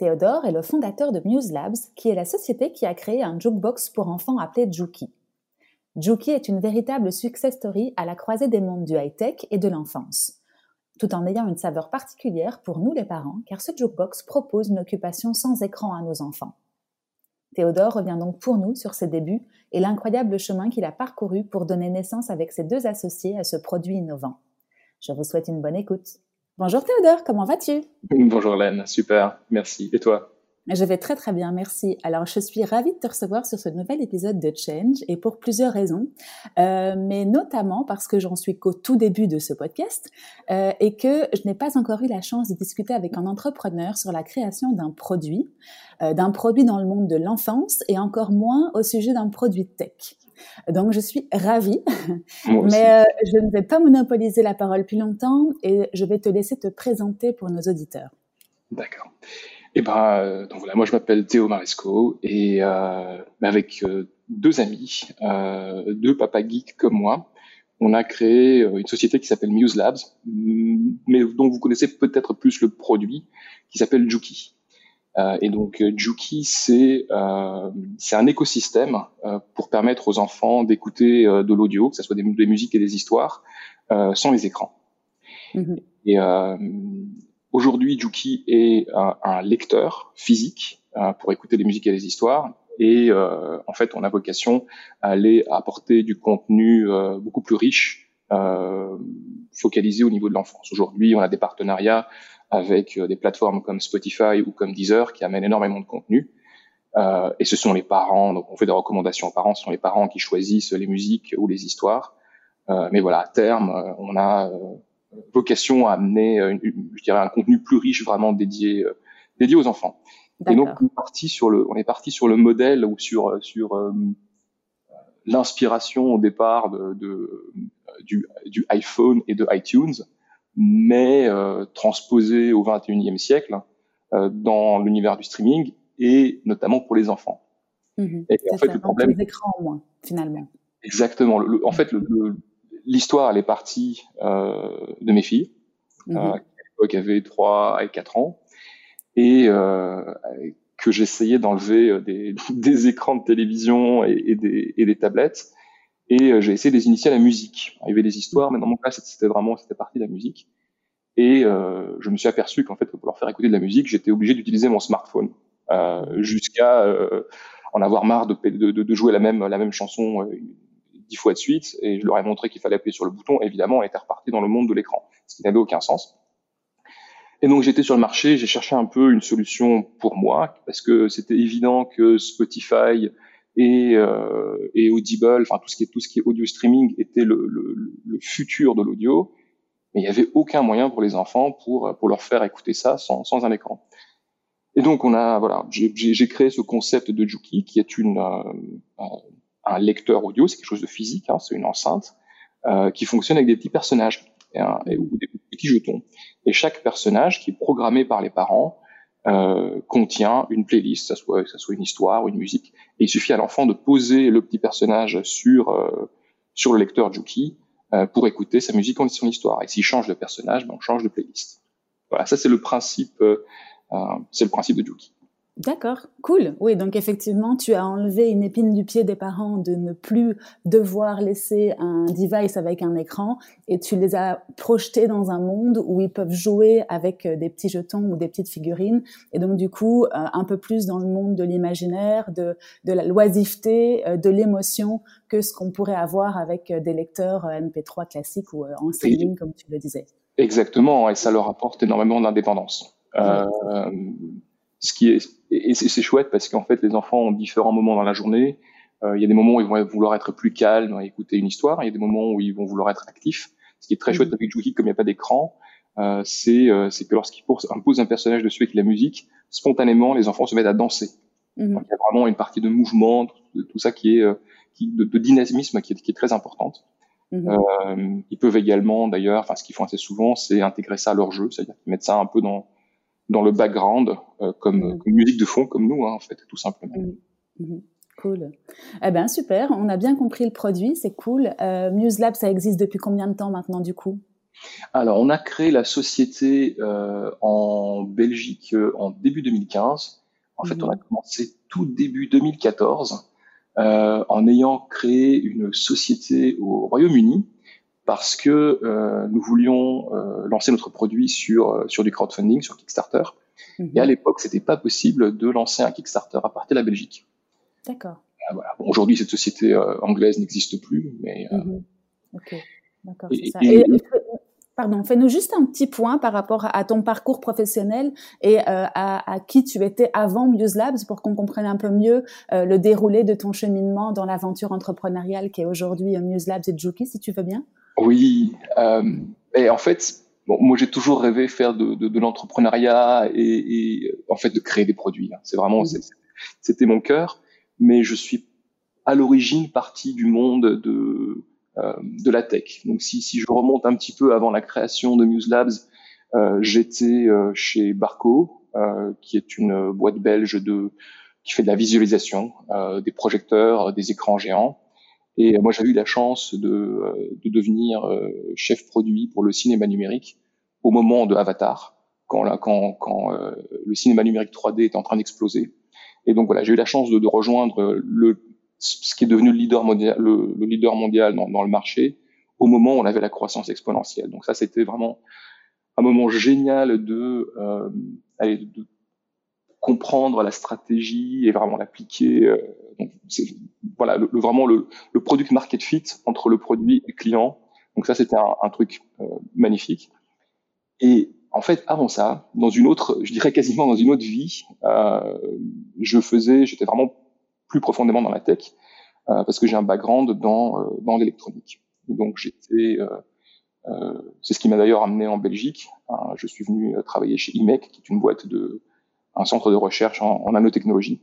Théodore est le fondateur de Muse Labs, qui est la société qui a créé un jukebox pour enfants appelé Juki. Juki est une véritable success story à la croisée des mondes du high-tech et de l'enfance, tout en ayant une saveur particulière pour nous les parents, car ce jukebox propose une occupation sans écran à nos enfants. Théodore revient donc pour nous sur ses débuts et l'incroyable chemin qu'il a parcouru pour donner naissance avec ses deux associés à ce produit innovant. Je vous souhaite une bonne écoute. Bonjour Théodore, comment vas-tu? Bonjour Hélène, super, merci. Et toi? Je vais très très bien, merci. Alors je suis ravie de te recevoir sur ce nouvel épisode de Change et pour plusieurs raisons, euh, mais notamment parce que j'en suis qu'au tout début de ce podcast euh, et que je n'ai pas encore eu la chance de discuter avec un entrepreneur sur la création d'un produit, euh, d'un produit dans le monde de l'enfance et encore moins au sujet d'un produit tech. Donc, je suis ravie, mais euh, je ne vais pas monopoliser la parole plus longtemps et je vais te laisser te présenter pour nos auditeurs. D'accord. Eh ben, euh, donc voilà, moi je m'appelle Théo Maresco et euh, avec deux amis, deux papas geeks comme moi, on a créé une société qui s'appelle Muse Labs, mais dont vous connaissez peut-être plus le produit, qui s'appelle Juki. Euh, et donc euh, Juki, c'est euh, c'est un écosystème pour permettre aux enfants d'écouter de l'audio, que ce soit des, des, musiques et des histoires, sans les écrans. Mm-hmm. Et aujourd'hui, Juki est un, un, lecteur physique pour écouter des musiques et des histoires. Et en fait, on a vocation à aller apporter du contenu beaucoup plus riche, focalisé au niveau de l'enfance. Aujourd'hui, on a des partenariats avec euh, des plateformes comme Spotify ou comme Deezer qui amènent énormément de contenu. Euh, et ce sont les parents, donc on fait des recommandations aux parents, ce sont les parents qui choisissent les musiques ou les histoires. Euh, mais voilà, à terme, euh, on a euh, vocation à amener, une, je dirais, un contenu plus riche, vraiment dédié, dédié aux enfants. Et donc on est parti sur le, on est parti sur le modèle ou sur sur l'inspiration au départ de, de du, du, iPhone et de iTunes mais euh, transposé au 21e siècle euh, dans l'univers du streaming et notamment pour les enfants. Mmh et en fait, le problème. Les écrans au moins, finalement. Exactement. Le, en fait, l'histoire, elle est partie euh, de mes filles, mmh euh, qui à l'époque avaient 3 et 4 ans, et euh, que j'essayais d'enlever euh, des, des, écrans de télévision et, et, des, et des, tablettes et euh, j'ai essayé de les initier à la musique. Il y avait des histoires, mais dans mon cas, c'était vraiment, c'était partie de la musique. Et euh, je me suis aperçu qu'en fait, pour leur faire écouter de la musique, j'étais obligé d'utiliser mon smartphone euh, jusqu'à euh, en avoir marre de, de, de, jouer la même, la même chanson euh, dix fois de suite. Et je leur ai montré qu'il fallait appuyer sur le bouton. Évidemment, on était reparti dans le monde de l'écran, ce qui n'avait aucun sens. Et donc j'étais sur le marché, j'ai cherché un peu une solution pour moi parce que c'était évident que Spotify et, euh, et Audible, enfin tout ce qui est tout ce qui est audio streaming était le, le, le futur de l'audio, mais il n'y avait aucun moyen pour les enfants pour pour leur faire écouter ça sans, sans un écran. Et donc on a voilà, j'ai créé ce concept de Juki qui est une euh, un lecteur audio, c'est quelque chose de physique, hein, c'est une enceinte euh, qui fonctionne avec des petits personnages et, ou des petits jetons. Et chaque personnage qui est programmé par les parents euh, contient une playlist, ça soit ça soit une histoire ou une musique. Et il suffit à l'enfant de poser le petit personnage sur euh, sur le lecteur Juki euh, pour écouter sa musique en son histoire. Et s'il change de personnage, ben on change de playlist. Voilà, ça c'est le principe, euh, c'est le principe de Juki. D'accord, cool. Oui, donc effectivement, tu as enlevé une épine du pied des parents de ne plus devoir laisser un device avec un écran et tu les as projetés dans un monde où ils peuvent jouer avec euh, des petits jetons ou des petites figurines et donc du coup euh, un peu plus dans le monde de l'imaginaire, de, de la loisiveté, euh, de l'émotion que ce qu'on pourrait avoir avec des lecteurs MP3 classiques ou en streaming comme tu le disais. Exactement, et ça leur apporte énormément d'indépendance. Ce qui est et c'est chouette parce qu'en fait les enfants ont différents moments dans la journée. Euh, il y a des moments où ils vont vouloir être plus calmes et écouter une histoire. Il y a des moments où ils vont vouloir être actifs. Ce qui est très chouette mhm. avec Juki, comme il n'y a pas d'écran, euh, c'est euh, que lorsqu'il pose, impose un personnage dessus avec la musique, spontanément, les enfants se mettent à danser. Mhm. Donc, il y a vraiment une partie de mouvement, tout, ça qui est, qui, de, dynamisme qui est, qui est très importante. Euh, ils peuvent également, d'ailleurs, enfin, ce qu'ils font assez souvent, c'est intégrer ça à leur jeu, c'est-à-dire qu'ils mettent ça un peu dans dans le background, euh, comme, mhm. comme, musique de fond, comme nous, hein, en fait, tout simplement. Cool. Eh ben super, on a bien compris le produit, c'est cool. Euh, MuseLab, ça existe depuis combien de temps maintenant du coup? Alors, on a créé la société euh, en Belgique euh, en début 2015. En fait, on a commencé tout début 2014 euh, en ayant créé une société au Royaume-Uni parce que euh, nous voulions euh, lancer notre produit sur sur du crowdfunding, sur Kickstarter. Mhm. Et à l'époque, c'était pas possible de lancer un Kickstarter à partir de la Belgique. D'accord. Euh, voilà. Bon, Aujourd'hui, cette société euh, anglaise n'existe plus, mais. Euh, mhm. Ok, d'accord. pardon, fais-nous juste un petit point par rapport à ton parcours professionnel et à, à, qui tu étais avant Muse Labs pour qu'on comprenne un peu mieux le déroulé de ton cheminement dans l'aventure entrepreneuriale qui est aujourd'hui Muse Labs et Juki, si tu veux bien. Oui, et en fait, bon, moi j'ai toujours rêvé faire de, de, de l'entrepreneuriat et, et, en fait de créer des produits. Hein. C'est vraiment, mhm. c'était mon cœur mais je suis à l'origine parti du monde de euh, de la tech. Donc si, si je remonte un petit peu avant la création de Muse Labs, euh, j'étais euh, chez Barco, euh, qui est une boîte belge de qui fait de la visualisation, euh, des projecteurs, des écrans géants. Et moi, j'avais eu la chance de, de devenir chef produit pour le cinéma numérique au moment de Avatar, quand, là, quand, quand le cinéma numérique 3D est en train d'exploser. Et donc voilà, j'ai eu la chance de, rejoindre le, ce qui est devenu le leader mondial, le, le leader mondial dans, dans, le marché au moment où on avait la croissance exponentielle. Donc ça, c'était vraiment un moment génial euh, de comprendre la stratégie et vraiment l'appliquer. Euh, donc voilà, le, vraiment le, le product market fit entre le produit et le client. Donc ça, c'était un, un, truc euh, magnifique. Et en fait, avant ça, dans une autre, je dirais quasiment dans une autre vie, euh, je faisais, j'étais vraiment plus profondément dans la tech euh, parce que j'ai un background dans euh, dans l'électronique. Donc j'étais, euh, c'est ce qui m'a d'ailleurs amené en Belgique. Je suis venu travailler chez IMEC, qui est une boîte de, un centre de recherche en, en nanotechnologie.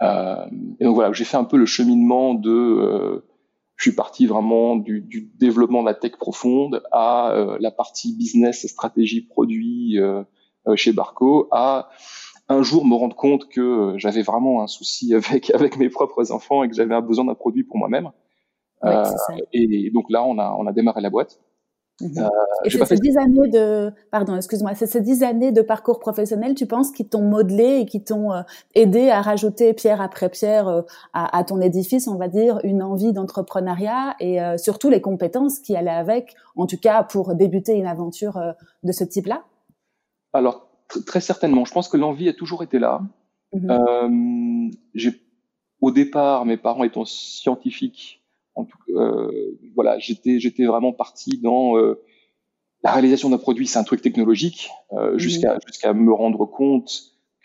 et donc voilà, j'ai fait un peu le cheminement de je suis parti vraiment du, du, développement de la tech profonde à euh, la partie business, stratégie, produit euh, euh, chez Barco, à un jour me rendre compte que j'avais vraiment un souci avec avec mes propres enfants et que j'avais besoin d'un produit pour moi-même. Ouais, et donc là, on a on a démarré la boîte. Mhm. Euh, et c'est ces dix années de, pardon, excuse-moi, c'est ces dix années de parcours professionnel, tu penses, qui t'ont modelé et qui t'ont euh, aidé à rajouter pierre après pierre euh, à, à, ton édifice, on va dire, une envie d'entrepreneuriat et surtout les compétences qui allaient avec, en tout cas pour débuter une aventure de ce type-là? Alors, très certainement. Je pense que l'envie a toujours été là. Mhm. j'ai, au départ, mes parents étant scientifiques, en tout, euh, voilà, j'étais j'étais vraiment parti dans euh, la réalisation d'un produit, c'est un truc technologique, euh, mhm. jusqu'à jusqu'à me rendre compte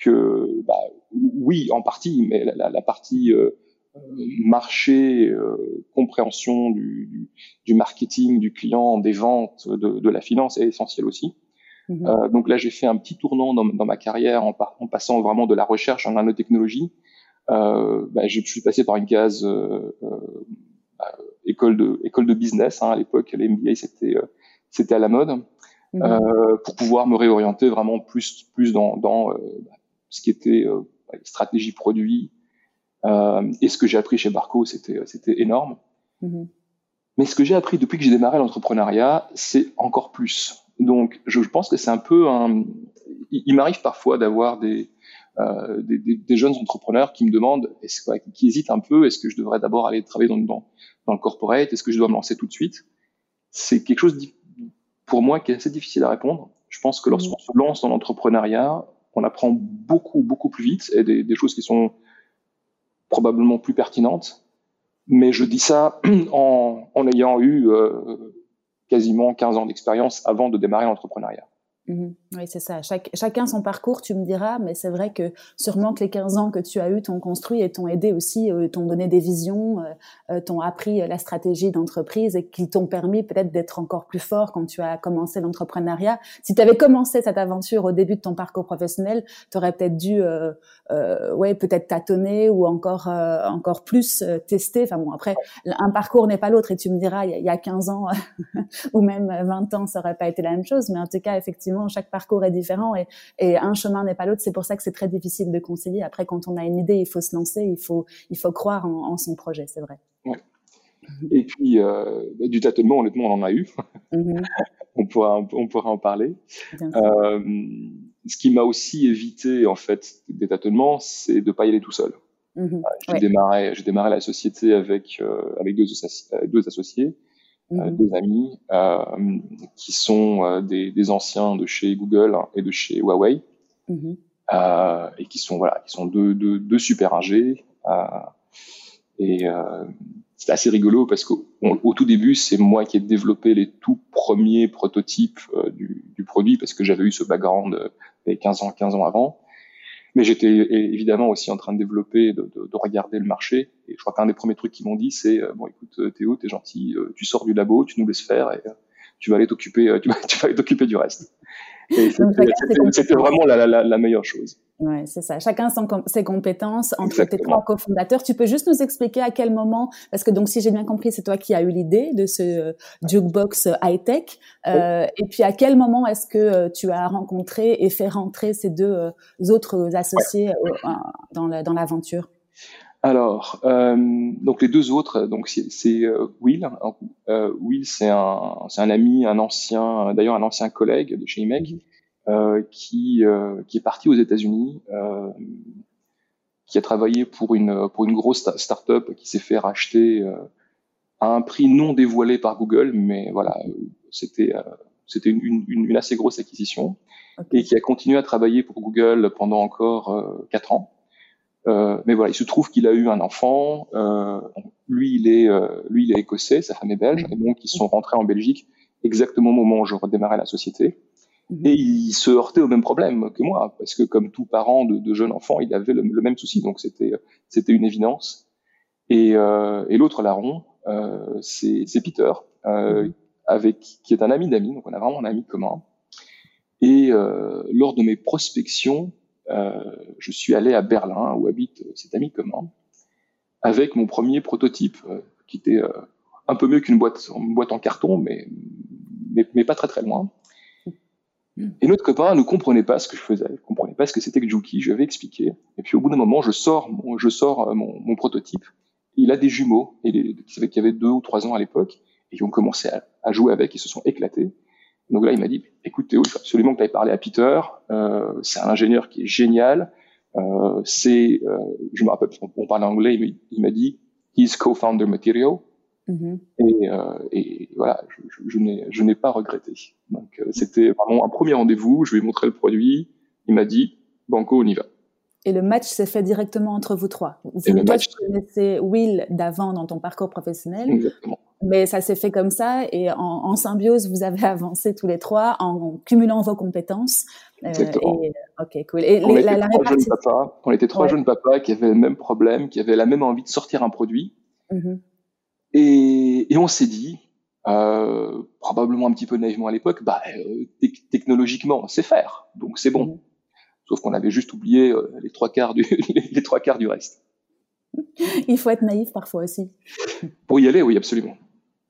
que bah, oui, en partie, mais la, la, partie marché, compréhension du, du, du, marketing, du client, des ventes, de, de la finance est essentielle aussi. Mhm. Euh, donc là, j'ai fait un petit tournant dans, dans ma carrière en, en, passant vraiment de la recherche en nanotechnologie. Euh, bah, je suis passé par une case euh, euh, école de école de business hein, à l'époque les MBA c'était euh, c'était à la mode mhm. euh, pour pouvoir me réorienter vraiment plus plus dans dans ce qui était stratégie produit et ce que j'ai appris chez Barco c'était c'était énorme mhm. mais ce que j'ai appris depuis que j'ai démarré l'entrepreneuriat c'est encore plus donc je, je pense que c'est un peu un il m'arrive parfois d'avoir des euh, des, des, des, jeunes entrepreneurs qui me demandent, est-ce, qui hésitent un peu, est-ce que je devrais d'abord aller travailler dans, dans, dans le corporate, est-ce que je dois me lancer tout de suite? C'est quelque chose pour moi qui est assez difficile à répondre. Je pense que lorsqu'on se lance dans l'entrepreneuriat, on apprend beaucoup, beaucoup plus vite et des, des, choses qui sont probablement plus pertinentes. Mais je dis ça en, en ayant eu euh, quasiment 15 ans d'expérience avant de démarrer l'entrepreneuriat. Mmh Oui, c'est ça. chacun son parcours, tu me diras, mais c'est vrai que sûrement que les 15 ans que tu as eu t'ont construit et t'ont aidé aussi, euh, t'ont donné des visions, euh, euh, t'ont appris la stratégie d'entreprise et qui t'ont permis peut-être d'être encore plus fort quand tu as commencé l'entrepreneuriat. Si tu avais commencé cette aventure au début de ton parcours professionnel, tu aurais peut-être dû, ouais, peut-être tâtonner ou encore, encore plus tester. Enfin bon, après, un parcours n'est pas l'autre et tu me diras, il y, a 15 ans ou même 20 ans, ça aurait pas été la même chose. Mais en tout cas, effectivement, chaque parcours parcours est différent et, et un chemin n'est pas l'autre. C'est pour ça que c'est très difficile de concilier. Après, quand on a une idée, il faut se lancer, il faut, il faut croire en, son projet, c'est vrai. Et puis, euh, du tâtonnement, honnêtement, on en a eu. Mhm. on, pourra, on pourra en parler. Euh, ce qui m'a aussi évité, en fait, des tâtonnements, c'est de ne pas y aller tout seul. Mhm. J'ai démarré, démarré la société avec, euh, avec deux, deux associés. Euh, mhm. deux amis euh, qui sont euh, des, des, anciens de chez Google et de chez Huawei mhm. et qui sont voilà, qui sont deux, deux, deux super ingés. et c'est assez rigolo parce qu'au au tout début, c'est moi qui ai développé les tout premiers prototypes du, du, produit parce que j'avais eu ce background euh, 15 ans, 15 ans avant. Mais j'étais évidemment aussi en train de développer, de, de, de regarder le marché. Et je crois qu'un des premiers trucs qu'ils m'ont dit, c'est euh, bon, écoute, euh, Théo, t'es gentil, euh, tu sors du labo, tu nous laisses faire et tu vas aller t'occuper, tu vas, tu vas aller t'occuper du reste. C'était vraiment la, la, la, meilleure chose. Ouais, c'est ça. Chacun son, ses compétences entre tes trois cofondateurs. Tu peux juste nous expliquer à quel moment, parce que donc si j'ai bien compris, c'est toi qui as eu l'idée de ce euh, jukebox euh, high tech. Euh, Et puis à quel moment est-ce que tu as rencontré et fait rentrer ces deux autres associés dans l'aventure? Alors, euh, donc les deux autres, donc c'est euh, Will. Euh, Will, c'est un, c'est un ami, un ancien, d'ailleurs un ancien collègue de chez IMEG, euh, qui euh, qui est parti aux États-Unis, euh, qui a travaillé pour une pour une grosse start-up qui s'est fait racheter à un prix non dévoilé par Google, mais voilà, c'était c'était une, une, une, assez grosse acquisition, et qui a continué à travailler pour Google pendant encore quatre ans. Euh, mais voilà, il se trouve qu'il a eu un enfant. Euh, lui, il est, euh, lui, il est écossais, sa femme est belge, et donc ils sont rentrés en Belgique exactement au moment où je redémarrais la société. Mhm. Et il se heurtait au même problème que moi, parce que comme tout parent de, de jeunes enfants, il avait le, même souci, donc c'était c'était une évidence. Et, euh, et l'autre larron, euh, c'est Peter, euh, mhm. avec qui est un ami d'amis, donc on a vraiment un ami commun. Et lors de mes prospections, je suis allé à Berlin, où habite cet ami commun, avec mon premier prototype, euh, qui était euh, un peu mieux qu'une boîte, une boîte en carton, mais, mais, pas très très loin. Et notre copain ne comprenait pas ce que je faisais, ne comprenait pas ce que c'était que Juki, je lui avais expliqué. Et puis au bout d'un moment, je sors mon, je sors mon, prototype. il a des jumeaux, et qui avaient deux ou trois ans à l'époque, et qui ont commencé à, à, jouer avec, ils se sont éclatés. Donc là, il m'a dit, écoute Théo, il faut absolument que tu ailles parler à Peter. Euh, c'est un ingénieur qui est génial. Euh, c'est, euh, je me rappelle, on, on parle anglais, mais il m'a dit, he's co-founder material. Mm-hmm. et, et, voilà, je, je, je n'ai pas regretté. Donc c'était vraiment un premier rendez-vous. Je lui ai montré le produit. Il m'a dit, banco, on y va. Et le match s'est fait directement entre vous trois. Vous, toi, match... tu connaissais Will d'avant dans ton parcours professionnel. Exactement mais ça s'est fait comme ça et en, en, symbiose, vous avez avancé tous les trois en cumulant vos compétences. Euh, Exactement. et, ok, cool. Et on, les, était la, la trois jeunes papas, on était trois ouais. jeunes papas qui avaient le même problème, qui avaient la même envie de sortir un produit. Mm-hmm. Et, et, on s'est dit, euh, probablement un petit peu naïvement à l'époque, bah, euh, technologiquement, c'est faire, donc c'est bon. Mm-hmm. Sauf qu'on avait juste oublié les trois quarts du les trois quarts du reste. Il faut être naïf parfois aussi. Pour y aller, oui, absolument.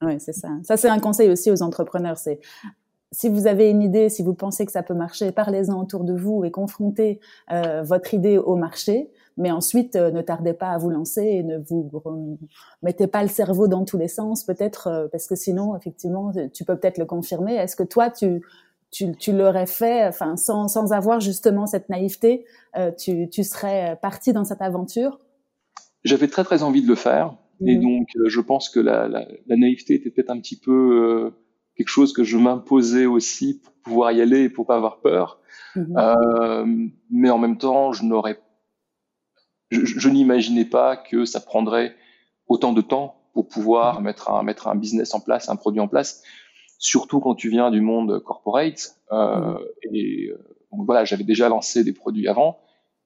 Oui, c'est ça. Ça, c'est un conseil aussi aux entrepreneurs. C'est si vous avez une idée, si vous pensez que ça peut marcher, parlez-en autour de vous et confrontez euh, votre idée au marché. Mais ensuite, euh, ne tardez pas à vous lancer et ne vous mettez pas le cerveau dans tous les sens, peut-être, euh, parce que sinon, effectivement, tu peux peut-être le confirmer. Est-ce que toi, tu, l'aurais fait, enfin, sans, avoir justement cette naïveté, tu serais parti dans cette aventure? J'avais très très envie de le faire. Et mhm. donc, euh, je pense que la, la, la naïveté était peut-être un petit peu euh, quelque chose que je m'imposais aussi pour pouvoir y aller et pour pas avoir peur. Mmh. Euh, mais en même temps, je n'aurais, je, je n'imaginais pas que ça prendrait autant de temps pour pouvoir mmh. mettre un mettre un business en place, un produit en place. surtout quand tu viens du monde corporate. Euh, mmh. Et donc voilà, j'avais déjà lancé des produits avant,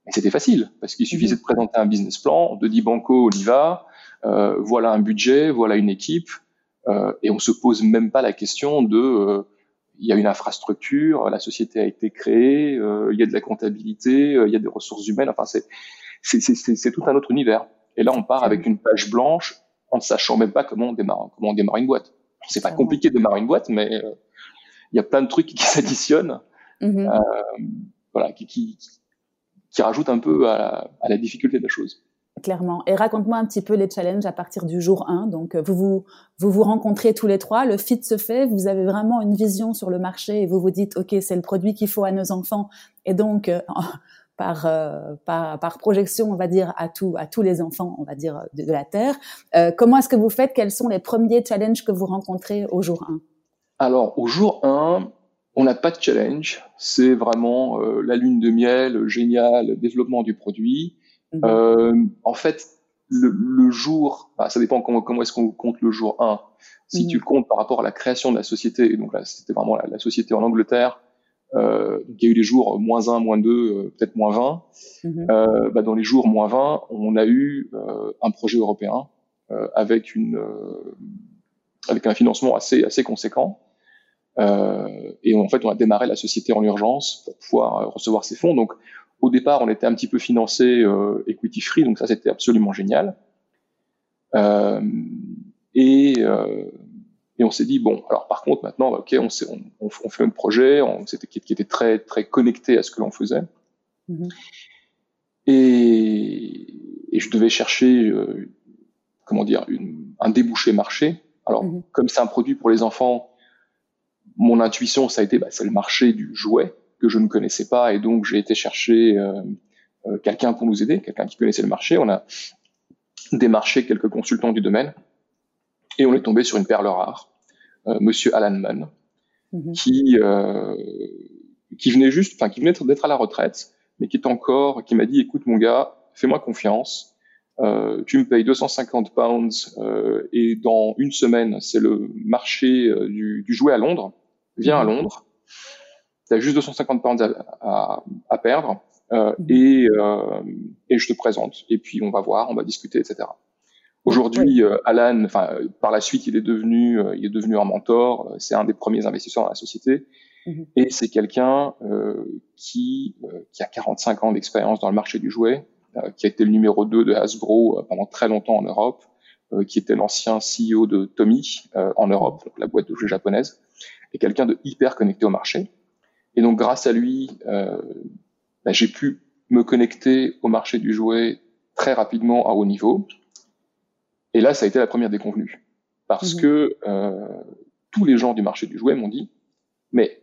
mais c'était facile parce qu'il suffisait de présenter un business plan, on te dit banco, on y va, voilà un budget, voilà une équipe, et on se pose même pas la question de il y a une infrastructure, la société a été créée, il y a de la comptabilité, il y a des ressources humaines. Enfin, c'est c'est tout un autre univers. Et là, on part avec une page blanche en ne sachant même pas comment on démarre, comment on démarre une boîte. C'est pas compliqué de démarrer une boîte, mais euh, il y a plein de trucs qui s'additionnent, mm-hmm. euh, voilà, qui, qui, qui, rajoutent un peu à la, à la difficulté de la chose. Clairement. Et raconte-moi un petit peu les challenges à partir du jour 1. Donc, euh, vous vous, vous vous rencontrez tous les trois, le fit se fait, vous avez vraiment une vision sur le marché et vous vous dites, OK, c'est le produit qu'il faut à nos enfants. Et donc, euh, par, euh, par, par, projection, on va dire, à, tout, à tous les enfants, on va dire, de, la Terre. Comment est-ce que vous faites? Quels sont les premiers challenges que vous rencontrez au jour 1 Alors, au jour 1, on n'a pas de challenge. C'est vraiment la lune de miel, génial, développement du produit. Mhm. Euh, en fait, le, le jour, bah, ça dépend comment, comment est-ce qu'on compte le jour 1. Si mhm. tu le comptes par rapport à la création de la société, et donc là, c'était vraiment la, la, société en Angleterre, euh, il y a eu des jours moins 1, moins 2, euh, peut-être moins 20. Mhm. Euh, bah, dans les jours moins 20, on a eu euh, un projet européen euh, avec, une, avec un financement assez, assez conséquent. et en fait, on a démarré la société en urgence pour pouvoir recevoir ces fonds. Donc, au départ, on était un petit peu financé equity free, donc ça c'était absolument génial. et et on s'est dit bon, alors par contre maintenant, ok, on, on, on, on fait un projet, on, c'était, qui, était très très connecté à ce que l'on faisait. Mm-hmm. Et, et, je devais chercher, euh, comment dire, une, un débouché marché. Alors mm-hmm. comme c'est un produit pour les enfants, mon intuition ça a été, bah, c'est le marché du jouet que je ne connaissais pas, et donc j'ai été chercher euh, euh, quelqu'un pour nous aider, quelqu'un qui connaissait le marché. On a démarché quelques consultants du domaine et on est tombé sur une perle rare, euh, Monsieur Alan Mann, mhm. qui qui venait juste, enfin qui venait d'être à la retraite, mais qui est encore, qui m'a dit, écoute mon gars, fais-moi confiance, euh, tu me payes 250 pounds euh, et dans une semaine, c'est le marché euh, du, du, jouet à Londres. Viens à mhm. Londres, tu as juste 250 pounds à, à, à perdre euh, mhm. et, et je te présente. Et puis on va voir, on va discuter, etc. Aujourd'hui, euh, Alan, enfin, par la suite, il est devenu, euh, il est devenu un mentor. Euh, c'est un des premiers investisseurs dans la société, mhm. et c'est quelqu'un qui, qui a 45 ans d'expérience dans le marché du jouet, qui a été le numéro 2 de Hasbro pendant très longtemps en Europe, qui était l'ancien CEO de Tommy en Europe, donc la boîte de jouets japonaise, et quelqu'un de hyper connecté au marché. Et donc, grâce à lui, bah, j'ai pu me connecter au marché du jouet très rapidement à haut niveau et là, ça a été la première déconvenue. Parce mhm. que euh, tous les gens du marché du jouet m'ont dit, mais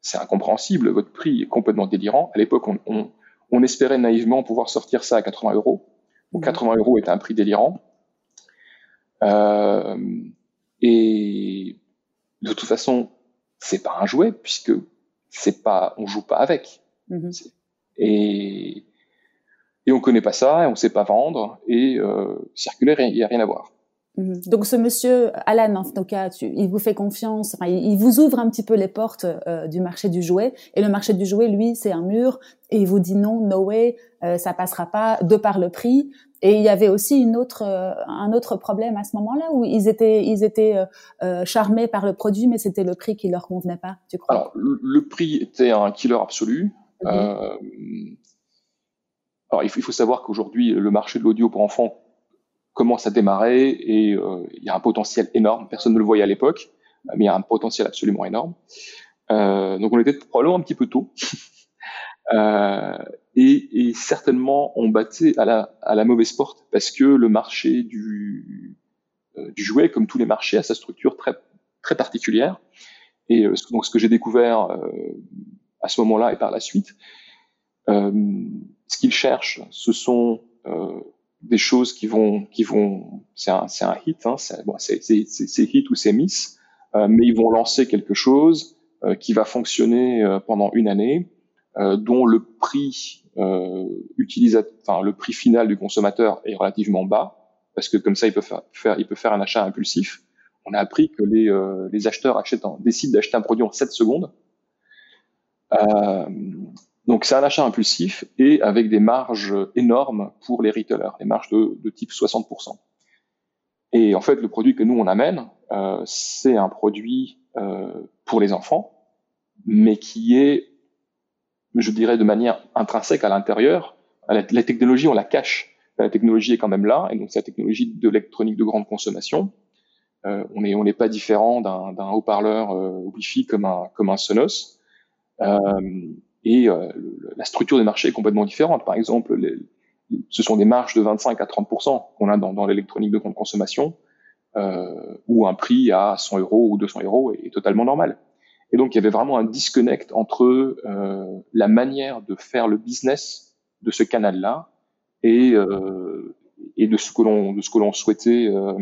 c'est incompréhensible, votre prix est complètement délirant. À l'époque, on, on, on, espérait naïvement pouvoir sortir ça à 80 euros. Donc 80 mhm. euros était un prix délirant. Euh, et de toute façon, c'est pas un jouet puisque c'est pas, on joue pas avec. Mhm. Et et on connaît pas ça, et on sait pas vendre, et euh, circulaire, il n'y a rien à voir. Mhm. Donc ce monsieur Alan, en tout cas, il vous fait confiance, enfin, il, vous ouvre un petit peu les portes euh, du marché du jouet, et le marché du jouet, lui, c'est un mur, et il vous dit non, no way, euh, ça passera pas de par le prix. Et il y avait aussi une autre, euh, un autre problème à ce moment-là où ils étaient, ils étaient euh, charmés par le produit, mais c'était le prix qui leur convenait pas. Tu crois? Alors le, prix était un killer absolu. Mhm. Alors, il faut, savoir qu'aujourd'hui, le marché de l'audio pour enfants commence à démarrer et euh, il y a un potentiel énorme. Personne ne le voyait à l'époque, mais il y a un potentiel absolument énorme. Euh, donc, on était probablement un petit peu tôt. Euh, et, et, certainement, on battait à la, à la mauvaise porte parce que le marché du, euh, du jouet, comme tous les marchés, a sa structure très, très particulière. Et euh, donc, ce que j'ai découvert euh, à ce moment-là et par la suite, euh, ce qu'ils cherchent, ce sont des choses qui vont, qui vont, c'est un, c'est un hit, hein, c'est, bon, c'est, c'est, c'est hit ou c'est miss, mais ils vont lancer quelque chose qui va fonctionner pendant une année, dont le prix enfin le prix final du consommateur est relativement bas, parce que comme ça il peut faire, faire un achat impulsif on a appris que les, les acheteurs décident d'acheter un produit en 7 secondes. donc c'est un achat impulsif et avec des marges énormes pour les retailers, des marges de, type 60%. Et en fait, le produit que nous on amène, euh, c'est un produit euh, pour les enfants, mais qui est, je dirais, de manière intrinsèque à l'intérieur. La, technologie, on la cache. La technologie est quand même là, et donc c'est la technologie de l'électronique de grande consommation. Euh, on n'est on n'est pas différent d'un haut-parleur euh, Wi-Fi comme un comme un Sonos. Euh, et euh, la structure des marchés est complètement différente. Par exemple, les, ce sont des marges de 25 à 30% qu'on a dans, dans l'électronique de grande consommation, euh, où un prix à 100 euros ou 200 euros est, totalement normal. Et donc, il y avait vraiment un disconnect entre euh, la manière de faire le business de ce canal-là et, euh, et de ce que l'on de ce que l'on souhaitait euh,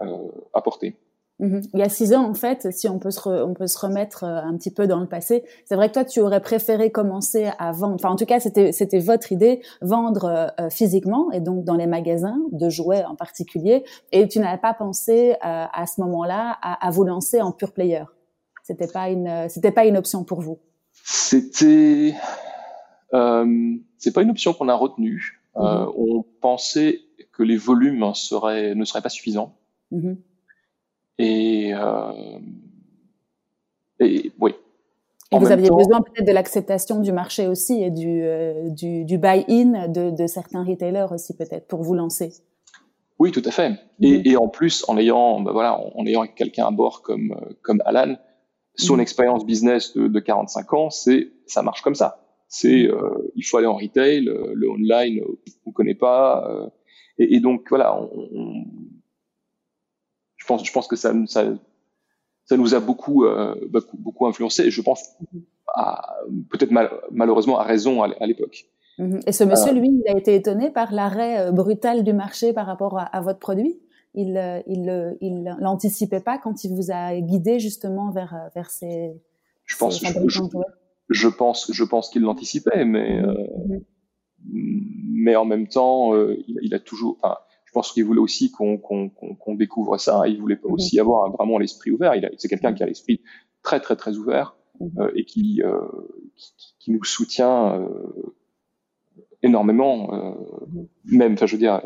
euh, apporter. Mhm. Il y a six ans, en fait, si on peut se, on peut se remettre euh, un petit peu dans le passé, c'est vrai que toi, tu aurais préféré commencer à vendre, enfin en tout cas, c'était, c'était votre idée, vendre euh, euh, physiquement et donc dans les magasins de jouets en particulier, et tu n'avais pas pensé à ce moment-là à, à, vous lancer en pure player. C'était pas une, c'était pas une option pour vous? C'était, euh, c'est pas une option qu'on a retenue. Mhm. on pensait que les volumes seraient, ne seraient pas suffisants. Mhm. Et, euh, et oui. Et vous aviez besoin peut-être de l'acceptation du marché aussi et du, euh, du, du buy-in de, de, certains retailers aussi peut-être pour vous lancer. Oui, tout à fait. Et, mhm. et en plus, en ayant, ben voilà, en ayant quelqu'un à bord comme comme Alan, son mhm. expérience business de, de 45 ans, c'est ça marche comme ça. C'est mhm. euh, il faut aller en retail, euh, le online, on connaît pas. Euh, et, et, donc voilà, on, on, je pense, je pense que ça, ça, ça nous a beaucoup, euh, beaucoup, beaucoup influencé et je pense peut-être mal, malheureusement à raison à l'époque. Mhm. Et ce monsieur, euh, lui, il a été étonné par l'arrêt euh, brutal du marché par rapport à, votre produit? Il, euh, il, il l'anticipait pas quand il vous a guidé justement vers vers ces. Je pense, je, je, pense, je pense qu'il l'anticipait, mais mais en même temps, il, il, a toujours. Enfin, je pense qu'il voulait aussi qu'on découvre ça. Il voulait pas aussi avoir vraiment l'esprit ouvert. C'est quelqu'un qui a l'esprit très très très ouvert euh, et qui, euh, qui, nous soutient euh, énormément, même, enfin je veux dire,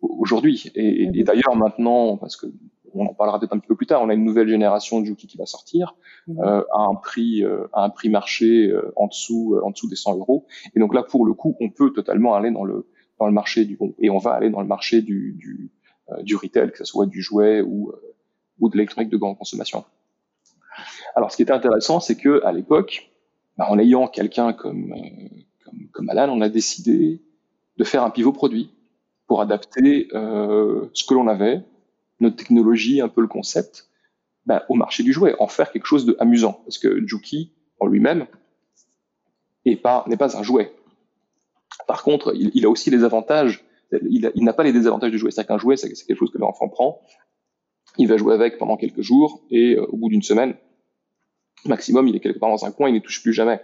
aujourd'hui. Et, d'ailleurs maintenant, parce que on en parlera peut-être un petit peu plus tard, on a une nouvelle génération de Juki qui va sortir à un prix à un prix marché en dessous en dessous des 100 euros. Et donc là, pour le coup, on peut totalement aller dans le dans le marché du et on va aller dans le marché du du, euh, du retail, que ce soit du jouet ou euh, ou de l'électronique de grande consommation. Alors, ce qui était intéressant, c'est que à l'époque, bah, en ayant quelqu'un comme, euh, comme, comme Alan, on a décidé de faire un pivot produit pour adapter euh, ce que l'on avait, notre technologie, un peu le concept, bah, au marché du jouet, en faire quelque chose d'amusant. Parce que Juki, en lui-même, n'est pas, un jouet. Par contre, il, a aussi les avantages. Il, n'a pas les désavantages du jouet. C'est-à-dire qu'un jouet, c'est quelque chose que l'enfant prend, il va jouer avec pendant quelques jours et euh, au bout d'une semaine, maximum, il est quelque part dans un coin, il ne touche plus jamais.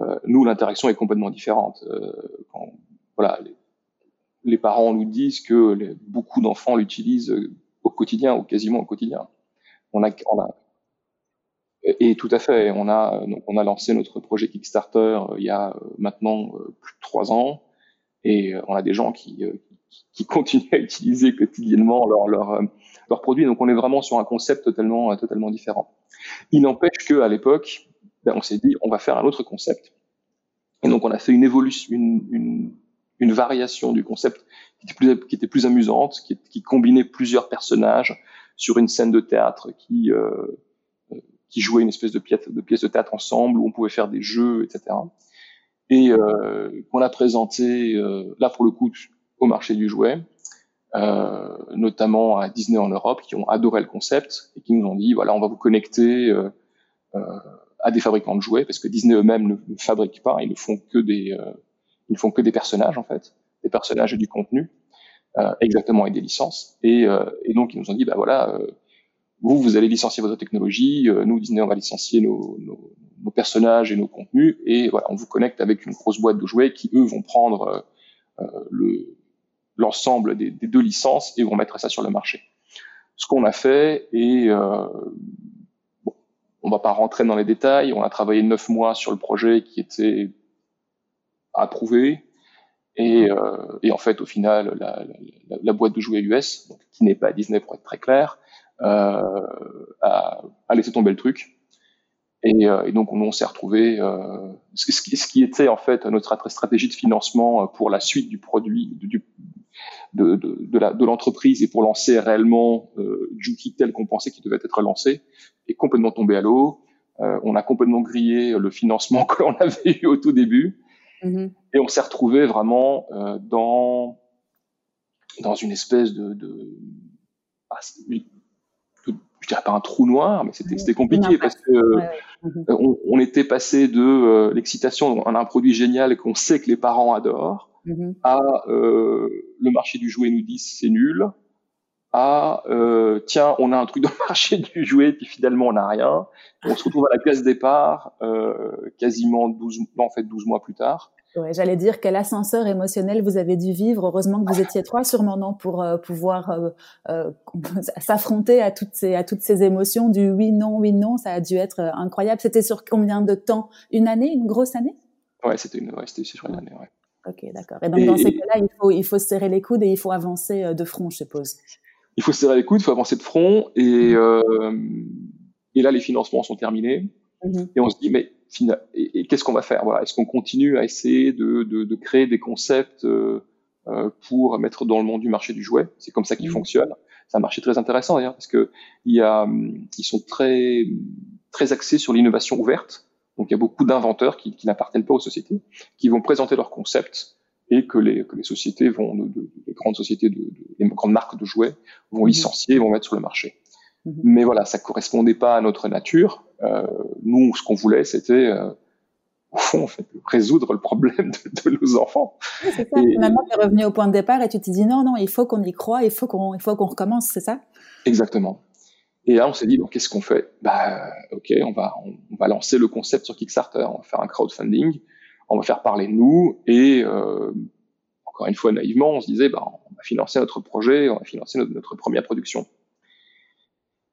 Euh, nous, l'interaction est complètement différente. Voilà, parents nous disent que beaucoup d'enfants l'utilisent au quotidien ou quasiment au quotidien. On a, on a, et, tout à fait, on a donc on a lancé notre projet Kickstarter euh, il y a euh, maintenant euh, plus de trois ans, et on a des gens qui qui continuent à utiliser quotidiennement leurs leur, leur produits. Donc on est vraiment sur un concept totalement totalement différent. Il n'empêche que à l'époque, ben, on s'est dit on va faire un autre concept. Et donc on a fait une évolution, une, une, une variation du concept qui était plus, qui était plus amusante, qui, qui combinait plusieurs personnages sur une scène de théâtre qui euh, qui jouaient une espèce de pièce de pièce de théâtre ensemble où on pouvait faire des jeux, etc. Et euh, qu'on a présenté euh, là pour le coup au marché du jouet, euh, notamment à Disney en Europe, qui ont adoré le concept et qui nous ont dit voilà on va vous connecter euh, euh, à des fabricants de jouets parce que Disney eux-mêmes ne, ne, fabriquent pas, ils ne font que des euh, ils font que des personnages en fait, des personnages et du contenu. exactement et des licences et, et donc ils nous ont dit bah voilà vous, vous allez licencier votre technologie, euh, nous, Disney, on va licencier nos, nos, nos, personnages et nos contenus, et voilà, on vous connecte avec une grosse boîte de jouets qui, eux, vont prendre euh, le l'ensemble des, des, deux licences et vont mettre ça sur le marché. ce qu'on a fait et euh, bon, on va pas rentrer dans les détails. On a travaillé neuf mois sur le projet qui était approuvé. Et, euh, et en fait, au final, la, la, la boîte de jouets US, qui n'est pas Disney pour être très clair, euh, a, a, laissé tomber le truc. Et, euh, et donc, on, s'est retrouvé. Euh, ce, ce, qui était en fait notre stratégie de financement pour la suite du produit, du, de, de, de l'entreprise et pour lancer réellement euh, Juki tel qu'on pensait qu'il devait être lancé, est complètement tombé à l'eau. Euh, on a complètement grillé le financement que l'on avait eu au tout début. Mm-hmm. Et on s'est retrouvé vraiment euh, dans dans une espèce de, de, ah, je dirais pas un trou noir, mais c'était compliqué parce que mm-hmm. on, on, était passé de euh, l'excitation, on a un produit génial qu'on sait que les parents adorent, à euh, le marché du jouet nous dit c'est nul, à euh, tiens on a un truc dans le marché du jouet puis finalement on n'a rien, on se retrouve à la case départ euh, quasiment 12 non, en fait 12 mois plus tard Ouais, J'allais dire quel ascenseur émotionnel vous avez dû vivre. Heureusement que vous étiez trois, sûrement non, pour euh, pouvoir s'affronter à toutes ces à toutes ces émotions du oui non oui non. Ça a dû être incroyable. C'était sur combien de temps? Une année, une grosse année? Ouais, c'était une ouais, c'était sur une année. Ouais. Ok, d'accord. Et donc dans ces cas-là, il faut il faut serrer les coudes et il faut avancer de front, je suppose. Il faut serrer les coudes, il faut avancer de front et et là les financements sont terminés mmh et on se dit mais et, qu'est-ce qu'on va faire voilà, Est-ce qu'on continue à essayer de, de, de créer des concepts euh, euh, pour mettre dans le monde du marché du jouet? C'est comme ça qu'il mmh. fonctionne. C'est un marché très intéressant d'ailleurs parce que il y a, ils sont très très axés sur l'innovation ouverte. Donc il y a beaucoup d'inventeurs qui, qui n'appartiennent pas aux sociétés, qui vont présenter leurs concepts et que les, que les sociétés vont, de, de, les grandes sociétés, de, les grandes marques de jouets vont mmh. licencier, vont mettre sur le marché. Mmh. Mais voilà, ça correspondait pas à notre nature. Euh, nous, ce qu'on voulait, c'était euh, au fond, en fait, résoudre le problème de, de nos enfants. Oui, c'est ça. Et, Finalement, tu es revenu au point de départ et tu t'es dit non, non, il faut qu'on y croit, il faut qu'on, il faut qu'on recommence, c'est ça? Exactement. Et là, on s'est dit, bon, qu'est-ce qu'on fait? Bah, ok, on va, on, va lancer le concept sur Kickstarter, on va faire un crowdfunding, on va faire parler de nous, et euh, encore une fois, naïvement, on se disait, bah, on va financer notre projet, on va financer notre, première production.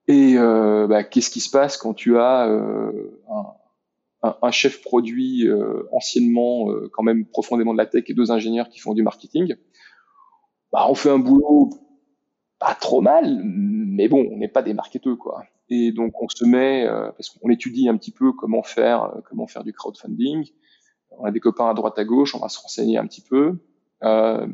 Et euh, bah, qu'est-ce qui se passe quand tu as euh, un, chef produit euh, anciennement quand même profondément de la tech et deux ingénieurs qui font du marketing? Bah, On fait un boulot pas trop mal, mais bon, on n'est pas des marketeurs quoi. Et donc on se met, parce qu'on étudie un petit peu comment faire, comment faire du crowdfunding. On a des copains à droite à gauche, on va se renseigner un petit peu. Euh,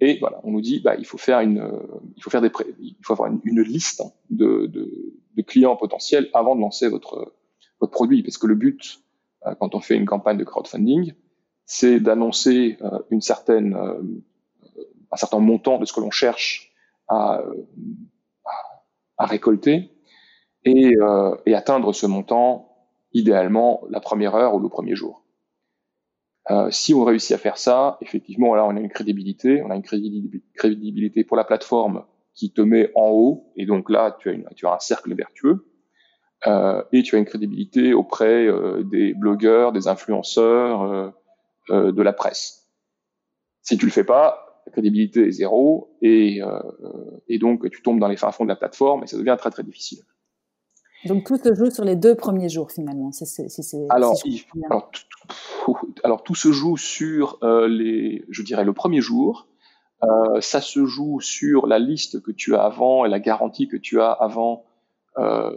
et voilà, on nous dit, bah, il faut faire une, euh, il faut faire des, il faut avoir une, liste de, de, de, clients potentiels avant de lancer votre votre produit, parce que le but, euh, quand on fait une campagne de crowdfunding, c'est d'annoncer euh, une certaine, un certain montant de ce que l'on cherche à, à, récolter et, et atteindre ce montant idéalement la première heure ou le premier jour. Euh, si on réussit à faire ça, effectivement, là, on a une crédibilité, on a une crédibilité pour la plateforme qui te met en haut, et donc là, tu as, une, tu as un cercle vertueux, euh, et tu as une crédibilité auprès euh, des blogueurs, des influenceurs, de la presse. Si tu le fais pas, la crédibilité est zéro, et, et donc tu tombes dans les fins fonds de la plateforme, et ça devient très très difficile. Donc tout se joue sur les deux premiers jours finalement. Alors, alors, alors, tout se joue sur euh, les, je dirais le premier jour. Euh, ça se joue sur la liste que tu as avant et la garantie que tu as avant euh,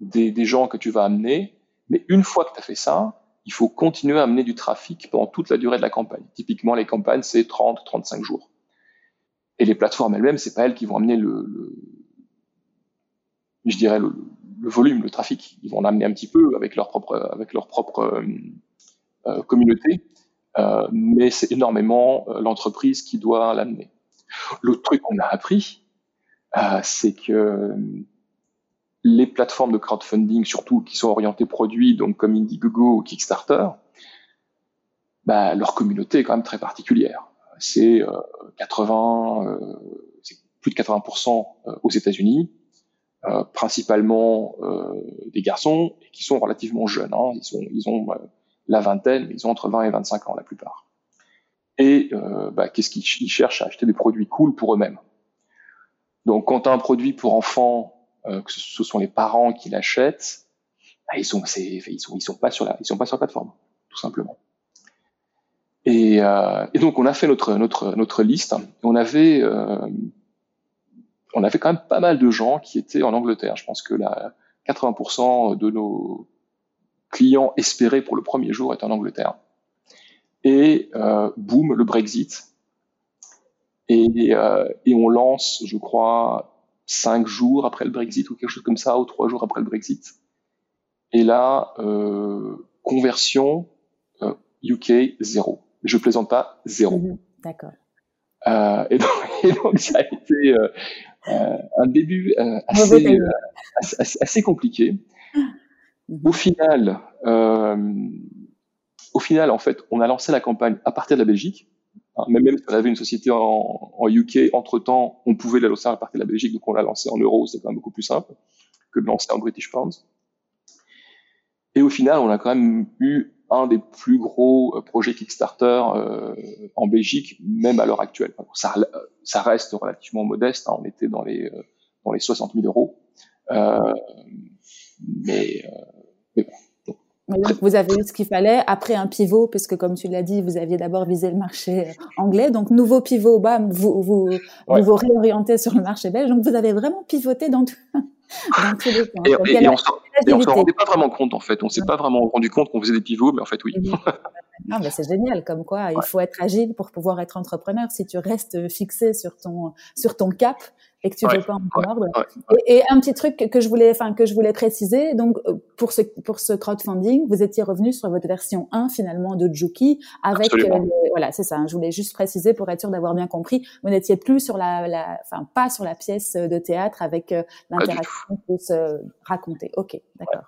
des, des, gens que tu vas amener. Mais une fois que tu as fait ça, il faut continuer à amener du trafic pendant toute la durée de la campagne. Typiquement, les campagnes, c'est 30, 35 jours. Et les plateformes elles-mêmes, c'est pas elles qui vont amener le, le je dirais, le, le, volume, le trafic. Ils vont en amener un petit peu avec leur propre, avec leur propre euh, euh communauté, euh, mais c'est énormément euh, l'entreprise qui doit l'amener. L'autre truc qu'on a appris, euh, c'est que les plateformes de crowdfunding, surtout qui sont orientées produits, donc comme Indiegogo ou Kickstarter, bah, leur communauté est quand même très particulière. C'est 80, c'est plus de 80% aux États-Unis, euh, principalement euh, des garçons qui sont relativement jeunes. Hein. Ils, ils ont euh, la vingtaine, mais ils ont entre 20 et 25 ans la plupart. Et bah, qu'est-ce qu'ils cherchent à acheter des produits cool pour eux-mêmes. Donc, quand tu un produit pour enfants, euh, que ce sont les parents qui l'achètent, bah, ils sont, sont, ils sont pas sur la, ils sont pas sur la plateforme, tout simplement. Et, euh, et donc, on a fait notre notre notre liste. On avait euh, on avait quand même pas mal de gens qui étaient en Angleterre. Je pense que la 80% de nos clients espérés pour le premier jour étaient en Angleterre. Et euh, boum, le Brexit. Et, euh, et on lance, je crois, cinq jours après le Brexit ou quelque chose comme ça, ou trois jours après le Brexit. Et là, euh, conversion UK euh, zéro. Je plaisante pas, zéro. Mhm, d'accord. Euh, et, donc, ça a été euh, euh un début euh, assez, assez, assez, compliqué. Mhm. Au final, au final, en fait, on a lancé la campagne à partir de la Belgique. Hein, même, même si on avait une société en, en UK, entre-temps, on pouvait la lancer à partir de la Belgique, donc on l'a lancé en euros, c'est quand même beaucoup plus simple que de lancer en British Pounds. Et au final, on a quand même eu un des plus gros euh, projets Kickstarter euh, en Belgique, même à l'heure actuelle. Ça, ça, reste relativement modeste. Hein, on était dans les euh, dans les 60 000 euros, euh, mais, mais bon. vous avez eu ce qu'il fallait après un pivot, puisque comme tu l'as dit, vous aviez d'abord visé le marché anglais. Donc, nouveau pivot, bam, vous vous, vous, vous réorientez sur le marché belge. Donc, vous avez vraiment pivoté dans tout, et, on ne s'en rendait pas vraiment compte en fait. On s'est pas vraiment rendu compte qu'on faisait des pivots, mais en fait oui. non, mais c'est génial, comme quoi il faut être agile pour pouvoir être entrepreneur. Si tu restes fixé sur ton sur ton cap, et que tu veux pas en mordre. Et, un petit truc que je voulais, enfin que je voulais préciser, donc euh, pour ce pour ce crowdfunding, vous étiez revenu sur votre version 1 finalement de Juki avec euh, voilà, c'est ça. Hein, je voulais juste préciser pour être sûr d'avoir bien compris. Vous n'étiez plus sur la, la, enfin pas sur la pièce de théâtre avec euh, l'interaction plus raconter. Ok, d'accord.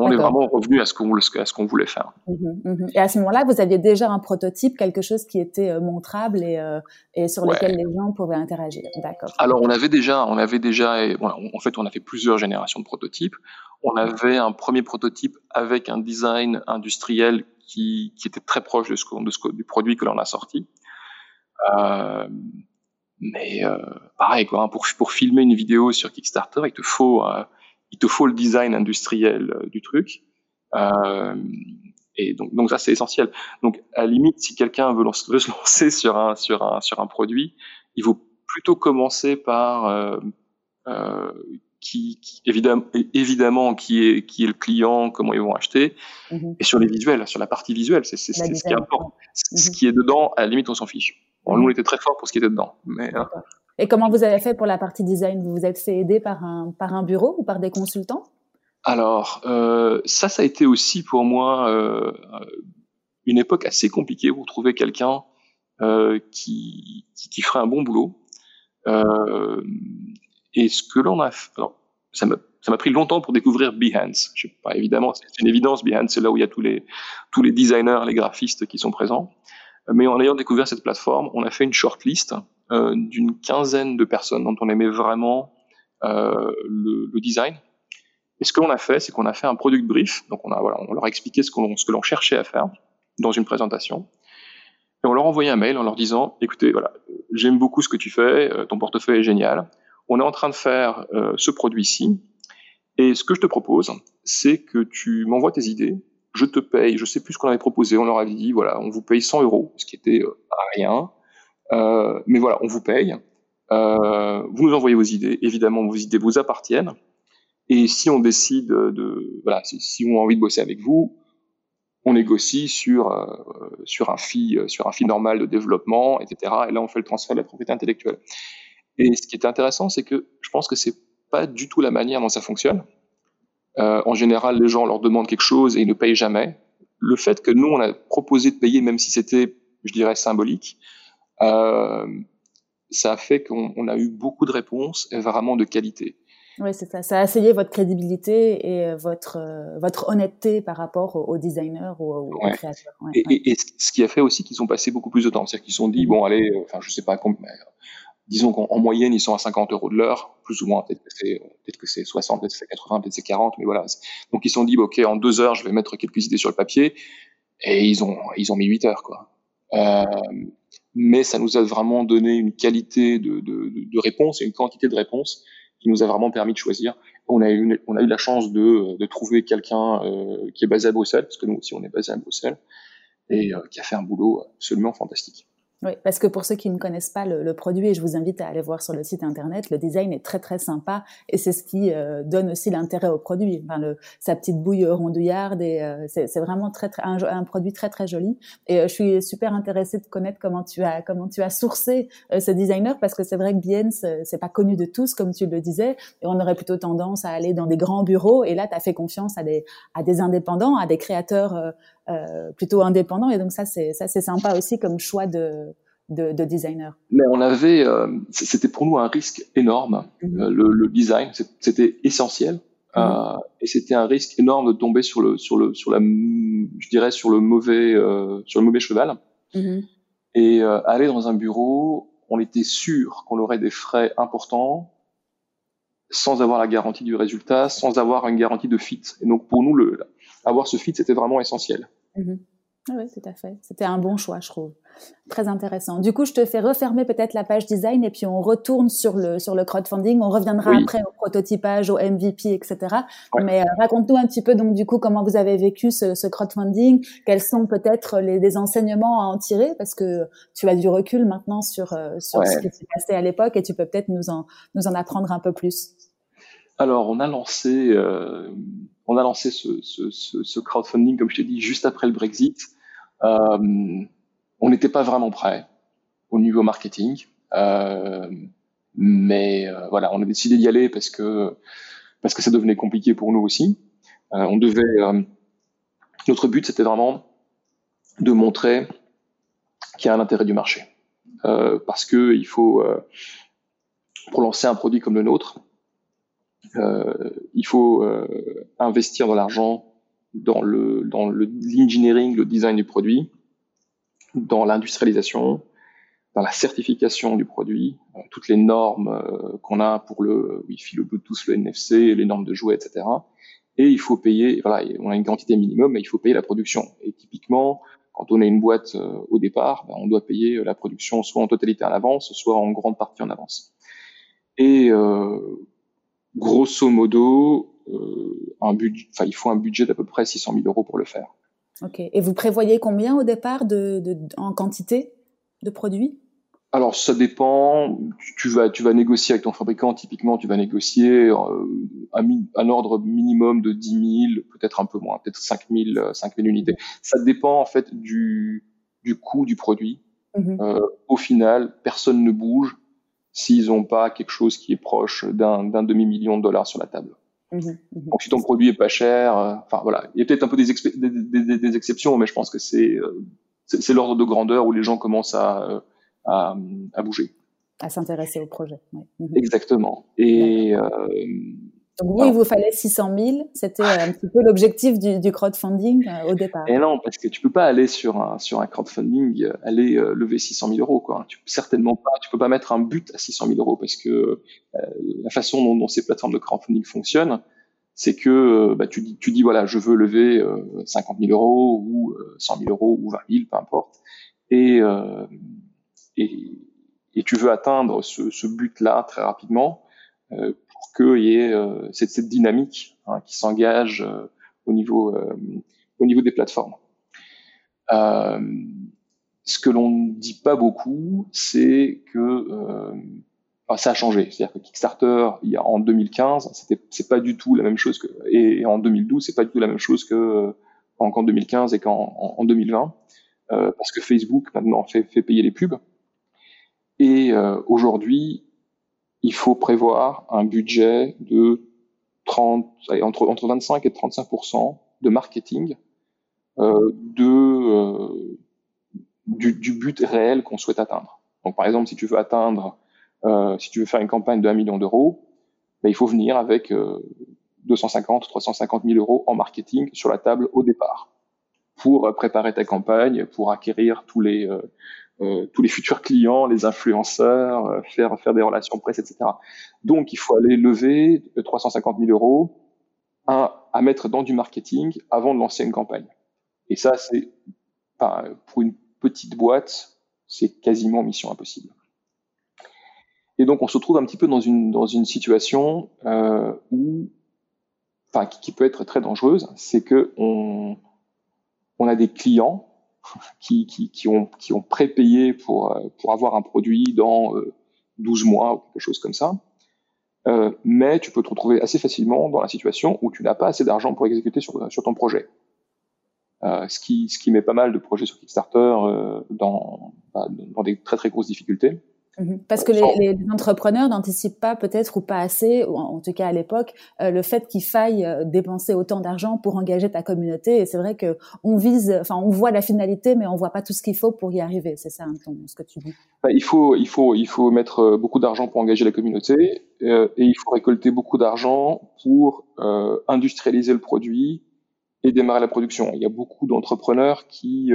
On est vraiment revenu à ce qu'on voulait faire. Mhm, mhm. Et à ce moment-là, vous aviez déjà un prototype, quelque chose qui était euh, montrable et, euh, et sur lequel les gens pouvaient interagir. D'accord. Alors on avait déjà, on avait déjà, en fait, on a fait plusieurs générations de prototypes. On avait un premier prototype avec un design industriel qui, qui était très proche de ce, de ce du produit que l'on a sorti. Euh, mais pareil, quoi, hein, pour, pour filmer une vidéo sur Kickstarter, il te faut il te faut le design industriel euh, du truc. Euh, et donc, donc ça c'est essentiel. Donc à la limite, si quelqu'un veut, veut, se lancer sur un sur un sur un produit, il faut plutôt commencer par euh, euh, qui, qui, évidemment évidemment qui est qui est le client, comment ils vont acheter, mm-hmm. et sur les visuels, sur la partie visuelle, c'est ce qui est important. Ce qui est dedans, à la limite, on s'en fiche. Bon, nous, on était très fort pour ce qui était dedans, mais hein. Et comment vous avez fait pour la partie design? Vous vous êtes fait aider par un, bureau ou par des consultants? Alors, euh, ça, ça a été aussi pour moi euh, une époque assez compliquée pour trouver quelqu'un euh, qui, qui, ferait un bon boulot. Et ce que l'on a fait, ça m'a pris longtemps pour découvrir Behance. Évidemment, c'est une évidence. Behance, c'est là où il y a tous les tous les designers, les graphistes qui sont présents. Mais en ayant découvert cette plateforme, on a fait une shortlist euh, d'une quinzaine de personnes dont on aimait vraiment euh, le, le, design. Et ce que l'on a fait, c'est qu'on a fait un product brief. Donc on a voilà, on leur a expliqué ce, ce que l'on cherchait à faire dans une présentation. Et on leur a envoyé un mail en leur disant, écoutez, voilà, j'aime beaucoup ce que tu fais, euh, ton portefeuille est génial. On est en train de faire euh, ce produit-ci. Et ce que je te propose, c'est que tu m'envoies tes idées, je te paye, je sais plus ce qu'on avait proposé, on leur avait dit, voilà, on vous paye 100 euros, ce qui était euh, rien. Euh, mais voilà, on vous paye. Euh, vous nous envoyez vos idées. Évidemment, vos idées vous appartiennent. Et si on décide de, voilà, si, on a envie de bosser avec vous, on négocie sur sur un fee sur un fee normal de développement, etc. Et là, on fait le transfert de la propriété intellectuelle. Et ce qui est intéressant, c'est que je pense que c'est pas du tout la manière dont ça fonctionne. Euh, en général, les gens leur demandent quelque chose et ils ne payent jamais. Le fait que nous, on a proposé de payer, même si c'était, je dirais, symbolique, euh, ça a fait qu'on a eu beaucoup de réponses et vraiment de qualité. Oui, c'est ça. Ça a essayé votre crédibilité et euh, votre euh, votre honnêteté par rapport aux, designers ou aux, créateurs. et, et, ce qui a fait aussi qu'ils ont passé beaucoup plus de temps. C'est-à-dire qu'ils se sont dit, bon, allez, enfin, je sais pas, disons qu'en moyenne, ils sont à 50 euros de l'heure, plus ou moins. Peut-être que c'est c'est 60, peut-être que c'est 80, peut-être que c'est 40, mais voilà. Donc ils se sont dit, ok, en deux heures, je vais mettre quelques idées sur le papier, et ils ont ils ont mis 8 heures, quoi. Euh, mais ça nous a vraiment donné une qualité de, de, de réponse et une quantité de réponses qui nous a vraiment permis de choisir. On a eu, on a eu la chance de, de trouver quelqu'un euh, qui est basé à Bruxelles, parce que nous aussi on est basé à Bruxelles, et euh, qui a fait un boulot absolument fantastique. Oui, parce que pour ceux qui ne connaissent pas le, le, produit, et je vous invite à aller voir sur le site internet, le design est très très sympa et c'est ce qui euh, donne aussi l'intérêt au produit. Enfin, le, sa petite bouille rondouillarde et euh, c'est vraiment très, très un, un, produit très très joli. Et euh, je suis super intéressée de connaître comment tu as comment tu as sourcé ce designer parce que c'est vrai que Bien c'est pas connu de tous comme tu le disais et on aurait plutôt tendance à aller dans des grands bureaux et là tu as fait confiance à des à des indépendants, à des créateurs euh, plutôt indépendant. Et donc ça, c'est ça, c'est sympa aussi comme choix de, de, de designer. Mais on avait, euh, c'était pour nous un risque énorme. Mhm. Euh, le, le, design, c'était essentiel. Mhm. Euh, et c'était un risque énorme de tomber sur le, sur le, sur la, je dirais, sur le mauvais, sur le mauvais cheval. Mhm. Et aller dans un bureau, on était sûr qu'on aurait des frais importants sans avoir la garantie du résultat, sans avoir une garantie de fit. Et donc pour nous, le, avoir ce fit, c'était vraiment essentiel. Mhm. Ah oui, tout à fait. C'était un bon choix, je trouve. Très intéressant. Du coup, je te fais refermer peut-être la page design et puis on retourne sur le sur le crowdfunding. On reviendra après au prototypage, au MVP, etc. Mais euh, raconte-nous un petit peu donc du coup comment vous avez vécu ce, ce crowdfunding. Quels sont peut-être les des enseignements à en tirer? Parce que tu as du recul maintenant sur euh, sur ce qui s'est passé à l'époque et tu peux peut-être nous en nous en apprendre un peu plus. Alors, on a lancé euh, on a lancé ce, crowdfunding, comme je t'ai dit, juste après le Brexit. Euh, on n'était pas vraiment prêt au niveau marketing, euh, mais euh, voilà, on a décidé d'y aller parce que parce que ça devenait compliqué pour nous aussi. On devait, notre but, c'était vraiment de montrer qu'il y a un intérêt du marché, parce que il faut pour lancer un produit comme le nôtre, il faut euh, investir de l'argent dans le dans le l'engineering, le design du produit, dans l'industrialisation, dans la certification du produit, euh, toutes les normes qu'on a pour le Wi-Fi, le Bluetooth, le NFC, les normes de jouets, etc. Et il faut payer, voilà, on a une quantité minimum, mais il faut payer la production. Et typiquement, quand on a une boîte au départ, ben, on doit payer la production soit en totalité en avance, soit en grande partie en avance. Et euh, grosso modo, euh, un budget, enfin, il faut un budget d'à peu près 600 000 euros pour le faire. Ok. Et vous prévoyez combien au départ de, de en quantité de produits? Alors ça dépend. Tu vas tu vas négocier avec ton fabricant. Typiquement, tu vas négocier euh, un, un, ordre minimum de 10 000, peut-être un peu moins, peut-être 5 000, 5 000 unités. Ça dépend en fait du du coût du produit. Euh, au final, personne ne bouge s'ils n'ont pas quelque chose qui est proche d'un demi-million de dollars sur la table. Mmh, mmh. Donc si ton produit est pas cher, euh, enfin voilà, il y a peut-être un peu des, des, des, exceptions, mais je pense que euh, c'est l'ordre de grandeur où les gens commencent à, euh, à, à bouger. À s'intéresser au projet. Mmh. Exactement. Et donc vous, il vous fallait 600 000. C'était euh, un petit peu l'objectif du, du, crowdfunding euh, au départ. Et non, parce que tu peux pas aller sur un sur un crowdfunding, euh, aller lever 600 000 euros. Quoi. Tu certainement pas. Tu peux pas mettre un but à 600 000 euros parce que la façon dont, dont, ces plateformes de crowdfunding fonctionnent, c'est que bah, tu dis tu dis voilà, je veux lever 50 000 euros ou 100 000 euros ou 20 000, peu importe, et et, et tu veux atteindre ce, ce but-là très rapidement pour qu'il y ait euh, cette, dynamique hein, qui s'engage euh, au niveau euh, au niveau des plateformes. ce que l'on ne dit pas beaucoup, c'est que ça a changé. C'est-à-dire que Kickstarter, en 2015, c'était c'est pas du tout la même chose et, en 2012, c'est pas du tout la même chose que qu'en 2015 et qu'en en, 2020, euh, parce que Facebook maintenant fait, payer les pubs. Et aujourd'hui, il faut prévoir un budget de 30, entre, entre 25 et 35% de marketing euh, euh, du, but réel qu'on souhaite atteindre. Donc, par exemple, si tu veux atteindre, euh, si tu veux faire une campagne de 1 million d'euros, ben, il faut venir avec 250, 350 000 euros en marketing sur la table au départ pour préparer ta campagne, pour acquérir tous les euh, tous les futurs clients, les influenceurs, euh, faire faire des relations presse, etc. Donc il faut aller lever 350 000 euros à, à mettre dans du marketing avant de lancer une campagne. Et ça c'est pour une petite boîte, c'est quasiment mission impossible. Et donc on se retrouve un petit peu dans une dans une situation euh, où, enfin, qui, peut être très dangereuse, c'est que on on a des clients qui, ont prépayé pour euh, pour avoir un produit dans 12 euh, mois ou quelque chose comme ça. Euh, mais tu peux te retrouver assez facilement dans la situation où tu n'as pas assez d'argent pour exécuter sur, ton projet. Ce, qui, met pas mal de projets sur Kickstarter dans, bah, dans des très très grosses difficultés. Mhm. Parce que les, les entrepreneurs n'anticipent pas peut-être ou pas assez, ou en, tout cas à l'époque, euh, le fait qu'il faille euh, dépenser autant d'argent pour engager ta communauté. Et c'est vrai que on vise, enfin on voit la finalité, mais on voit pas tout ce qu'il faut pour y arriver. C'est ça, hein, ce que tu dis. Bah, il faut, il faut, il faut mettre euh, beaucoup d'argent pour engager la communauté, et il faut récolter beaucoup d'argent pour industrialiser le produit et démarrer la production. Il y a beaucoup d'entrepreneurs qui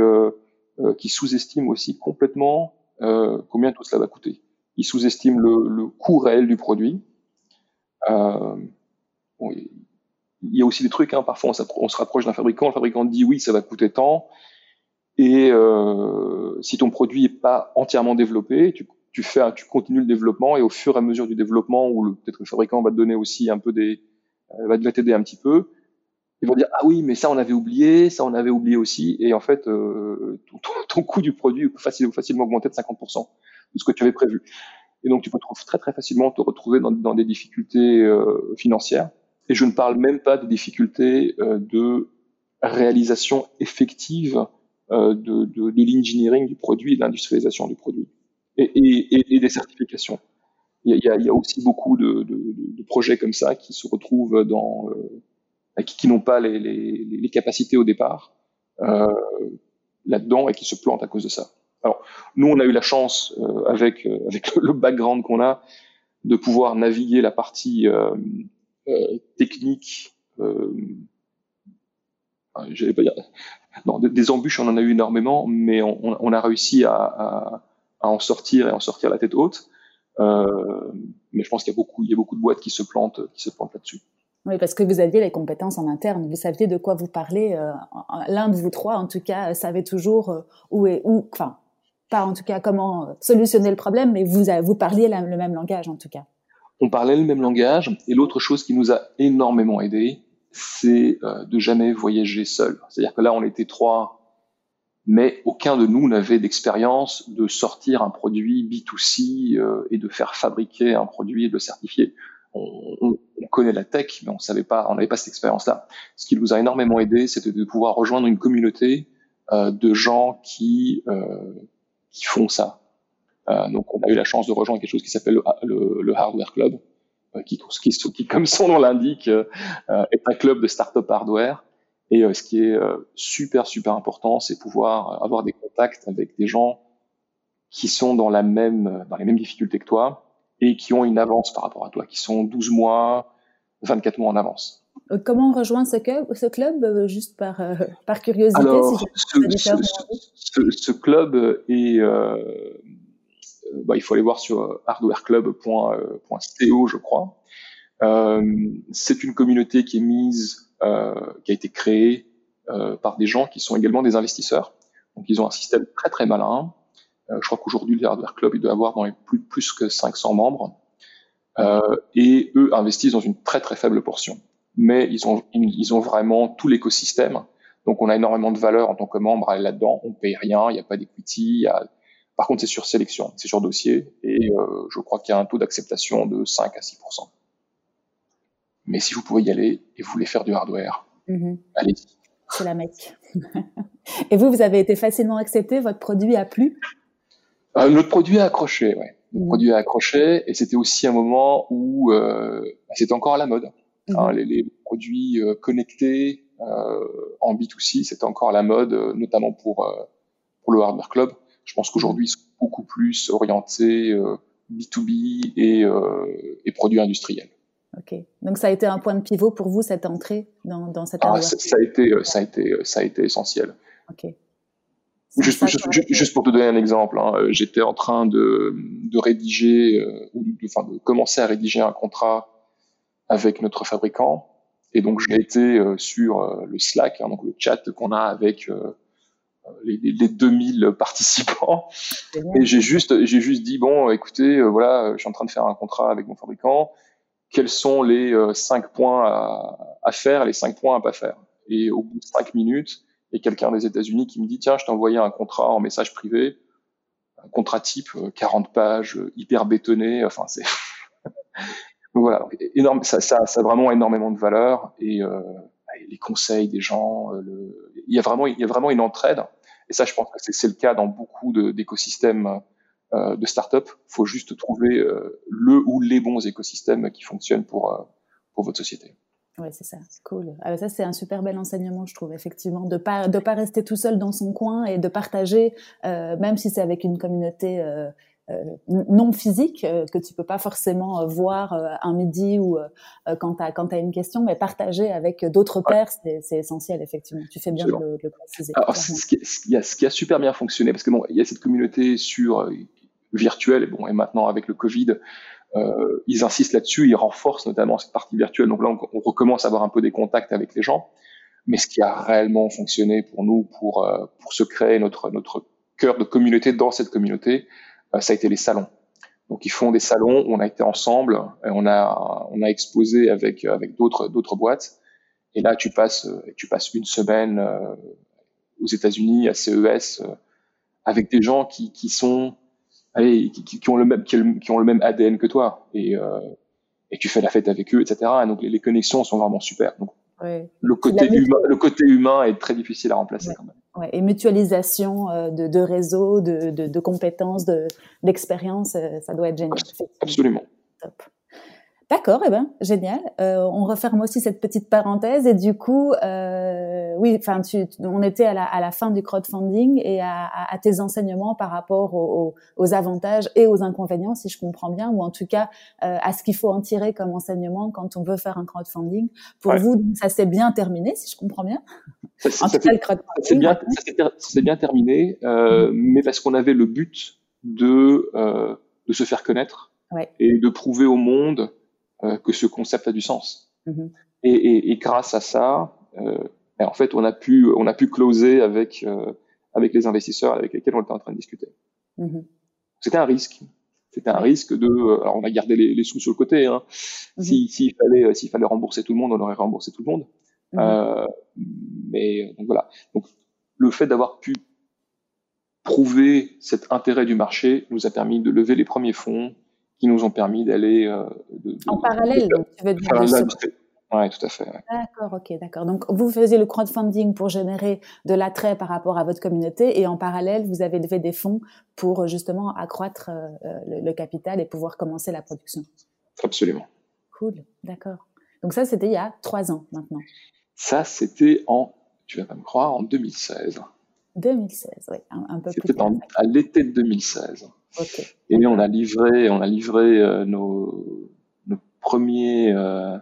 qui sous-estiment aussi complètement euh, combien tout cela va coûter? Ils sous-estiment le, le, coût réel du produit. Euh, bon, il y a aussi des trucs, hein, parfois on, se rapproche d'un fabricant, le fabricant dit oui, ça va coûter tant, et euh, si ton produit est pas entièrement développé, tu, tu, fais, tu continues le développement, et au fur et à mesure du développement, ou peut-être le fabricant va te donner aussi un peu des, euh, va t'aider un petit peu, ils vont dire ah oui mais ça on avait oublié, ça on avait oublié aussi et en fait euh, ton, coût du produit peut facilement, facilement augmenter de 50% de ce que tu avais prévu. Et donc tu peux très très facilement te retrouver dans, dans des difficultés euh, financières. Et je ne parle même pas des difficultés euh, de réalisation effective euh, de, de, de l'engineering du produit et de l'industrialisation du produit et, et, et, des certifications. Il y a, il y a aussi beaucoup de, de, projets comme ça qui se retrouvent dans euh, qui, qui n'ont pas les, les, les, capacités au départ euh, là-dedans et qui se plantent à cause de ça. Alors, nous, on a eu la chance, euh, avec, euh, avec le background qu'on a, de pouvoir naviguer la partie euh, euh, technique. Euh, pas dire, non, des, embûches, on en a eu énormément, mais on, on a réussi à, à, à, en sortir et en sortir la tête haute. mais je pense qu'il y a beaucoup, y a beaucoup de boîtes qui se plantent, qui se plantent là-dessus. Oui, parce que vous aviez les compétences en interne, vous saviez de quoi vous parlez. Euh, l'un de vous trois, en tout cas, euh, savait toujours euh, où est où, enfin, pas en tout cas comment solutionner le problème, mais vous vous parliez le même langage en tout cas. On parlait le même langage. Et l'autre chose qui nous a énormément aidé, c'est de jamais voyager seul. C'est-à-dire que là, on était trois, mais aucun de nous n'avait d'expérience de sortir un produit B2C et de faire fabriquer un produit et de le certifier connaît la tech, mais on savait pas, on n'avait pas cette expérience-là. Ce qui nous a énormément aidé, c'était de pouvoir rejoindre une communauté euh, de gens qui euh, qui font ça. Euh, donc, on a eu la chance de rejoindre quelque chose qui s'appelle le, le, Hardware Club, euh, qui, qui, qui, comme son nom l'indique, est un club de start-up hardware. Et ce qui est super super important, c'est pouvoir avoir des contacts avec des gens qui sont dans la même dans les mêmes difficultés que toi et qui ont une avance par rapport à toi, qui sont 12 mois, 24 mois en avance. Euh, comment on rejoint ce club, ce club euh, juste par, euh, par curiosité Alors, ce, ce, club est, euh, bah, il faut aller voir sur hardwareclub.co, je crois. Euh, c'est une communauté qui est mise, qui a été créée par des gens qui sont également des investisseurs. Donc, ils ont un système très très malin je crois qu'aujourd'hui, le Hardware Club, il doit avoir dans les plus, plus que 500 membres. Euh, et eux investissent dans une très très faible portion. Mais ils ont, ils ont vraiment tout l'écosystème. Donc on a énormément de valeur en tant que membre à aller là-dedans. On paye rien, il n'y a pas d'equity. A... Par contre, c'est sur sélection, c'est sur dossier. Et euh, je crois qu'il y a un taux d'acceptation de 5 à 6% Mais si vous pouvez y aller et vous voulez faire du hardware, mm-hmm. allez-y. C'est la mec. et vous, vous avez été facilement accepté, votre produit a plu? Euh, notre produit a accroché, ouais. Notre mmh. produit a accroché, et c'était aussi un moment où euh, bah, c'était encore à la mode. Mmh. Hein, les, les, produits euh, connectés euh, en B2C, c'était encore à la mode, euh, notamment pour pour le hardware club. Je pense qu'aujourd'hui, ils sont beaucoup plus orientés B2B et, et produits industriels. Ok. Donc ça a été un point de pivot pour vous cette entrée dans, dans cette ah, ça, ça, a été, ça a été, ça a été essentiel. Ok. Juste, juste, juste, pour te donner un exemple, hein, euh, j'étais en train de, de rédiger, euh, ou de, enfin, de commencer à rédiger un contrat avec notre fabricant, et donc j'ai été euh, sur le Slack, hein, donc le chat qu'on a avec les, les, 2000 participants. Et j'ai juste, j'ai juste dit bon, écoutez, voilà, je suis en train de faire un contrat avec mon fabricant. Quels sont les cinq points à, à, faire, les cinq points à pas faire? Et au bout de cinq minutes, a quelqu'un des États-Unis qui me dit tiens, je t'ai envoyé un contrat en message privé, un contrat type 40 pages, hyper bétonné. Enfin, c'est voilà, énorme, ça, ça, a vraiment énormément de valeur et euh, les conseils des gens, euh, il y a vraiment, il y a vraiment une entraide. Et ça, je pense que c'est le cas dans beaucoup d'écosystèmes euh, de start-up. Faut juste trouver euh, le ou les bons écosystèmes qui fonctionnent pour euh, pour votre société. Ouais, c'est ça, cool. Ah, ça, c'est un super bel enseignement, je trouve, effectivement, de pas de pas rester tout seul dans son coin et de partager, euh, même si c'est avec une communauté euh, euh, non physique que tu peux pas forcément voir un midi ou quand tu as quand as une question, mais partager avec d'autres pairs, c'est essentiel effectivement. Tu fais bien de le, le, préciser. Alors, ce qui, a, ce qui, a, super bien fonctionné, parce que bon, il y a cette communauté sur virtuelle, bon, et maintenant avec le Covid, euh, ils insistent là-dessus, ils renforcent notamment cette partie virtuelle. Donc là, on, on, recommence à avoir un peu des contacts avec les gens. Mais ce qui a réellement fonctionné pour nous, pour pour se créer notre notre cœur de communauté dans cette communauté, euh, ça a été les salons. Donc ils font des salons, on a été ensemble, et on a on a exposé avec avec d'autres d'autres boîtes. Et là tu passes tu passes une semaine euh, aux États-Unis à CES euh, avec des gens qui qui sont allez, qui, qui, ont le même qui, ont le même ADN que toi et et tu fais la fête avec eux, etc. Et donc les, les connexions sont vraiment super. Donc le côté humain, le côté humain est très difficile à remplacer quand même. Ouais, et mutualisation euh, de, de réseaux, de, de, de compétences, d'expériences, euh, ça doit être génial. Absolument. Top. D'accord, eh ben génial. Euh, on referme aussi cette petite parenthèse et du coup, euh, oui, enfin, on était à la, à la, fin du crowdfunding et à, à, tes enseignements par rapport aux, aux, avantages et aux inconvénients, si je comprends bien, ou en tout cas euh, à ce qu'il faut en tirer comme enseignement quand on veut faire un crowdfunding. Pour vous, ça s'est bien terminé, si je comprends bien. Ça, ça, c'est bien, bien, terminé, euh, mais parce qu'on avait le but de euh, de se faire connaître ouais. et de prouver au monde euh, que ce concept a du sens. Mm-hmm. Et, et, et, grâce à ça, euh, ben, en fait, on a pu, on a pu closer avec, euh, avec les investisseurs avec lesquels on était en train de discuter. Mm-hmm. C'était un risque. C'était un risque de. Alors, on a gardé les, les sous sur le côté. Hein. Mm-hmm. S'il fallait, s'il fallait rembourser tout le monde, on aurait remboursé tout le monde. Euh, mais donc voilà. Donc, le fait d'avoir pu prouver cet intérêt du marché nous a permis de lever les premiers fonds, qui nous ont permis d'aller euh, en parallèle. donc, tu veux dire oui, tout à fait. D'accord, ok, d'accord. Donc, vous faisiez le crowdfunding pour générer de l'attrait par rapport à votre communauté et en parallèle, vous avez levé des fonds pour justement accroître euh, le, capital et pouvoir commencer la production. Absolument. Cool, d'accord. Donc ça, c'était il y a trois ans maintenant. Ça, c'était en, tu vas pas me croire, en 2016. 2016, oui, un, un peu plus. C'était à l'été de 2016. Et on a livré, on a livré euh, nos, nos, premiers, euh,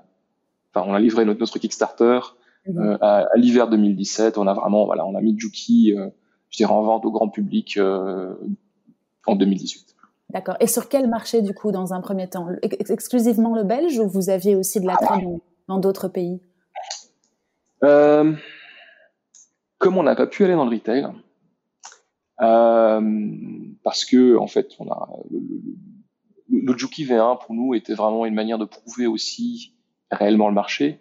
enfin on a livré notre, notre Kickstarter mhm. euh, à, à l'hiver 2017. On a vraiment, voilà, on a mis Juki, je dirais en vente au grand public en 2018. D'accord. Et sur quel marché du coup dans un premier temps? Exclusivement le belge ou vous aviez aussi de l'attrait dans d'autres pays? Comme on n'a pas pu aller dans le retail, euh, parce que en fait, on a le, le, Juki V1 pour nous était vraiment une manière de prouver aussi réellement le marché.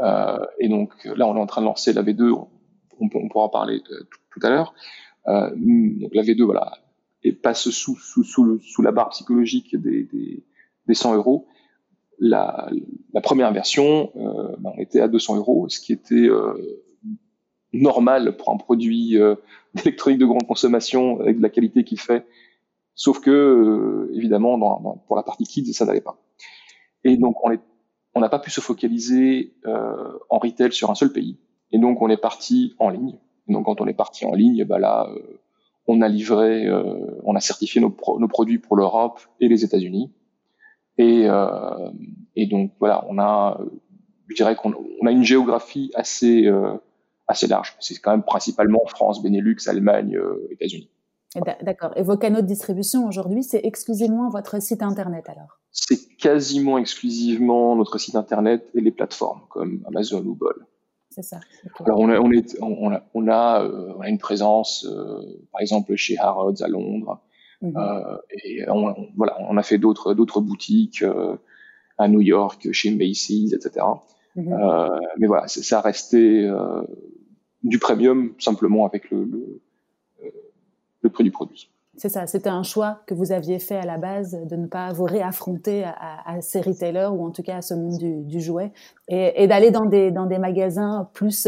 Euh, et donc là, on est en train de lancer la V2. On, on pourra en parler tout à l'heure. Euh, donc la V2, voilà, et passe sous, sous, sous, le, sous la barre psychologique des, des, des 100 euros. La, la première version, euh, ben, on était à 200 euros, ce qui était euh, normal pour un produit euh, d'électronique de grande consommation avec de la qualité qu'il fait. Sauf que, euh, évidemment, dans, dans, pour la partie kids, ça n'allait pas. Et donc, on n'a pas pu se focaliser euh, en retail sur un seul pays. Et donc, on est parti en ligne. Et donc, quand on est parti en ligne, bah là, euh, on a livré, euh, on a certifié nos, pro nos produits pour l'Europe et les États-Unis. Et, euh, et donc, voilà, on a, je dirais qu'on on a une géographie assez assez large. C'est quand même principalement France, Benelux, Allemagne, euh, États-Unis. D'accord. Et vos canaux de distribution aujourd'hui, c'est exclusivement votre site internet alors? C'est quasiment exclusivement notre site internet et les plateformes comme Amazon ou Bol. c'est ça. Alors on a, on, est, on a, on a, on a une présence, par exemple chez Harrods à Londres, mhm. et on, voilà, on a fait d'autres boutiques à New York, chez Macy's, etc. Mhm. Euh, mais voilà, ça restait euh, du premium simplement avec le, le, euh, le prix du produit. C'est ça, c'était un choix que vous aviez fait à la base de ne pas vous réaffronter à, à ces retailers ou en tout cas à ce monde du, du jouet et, et d'aller dans des, dans des magasins plus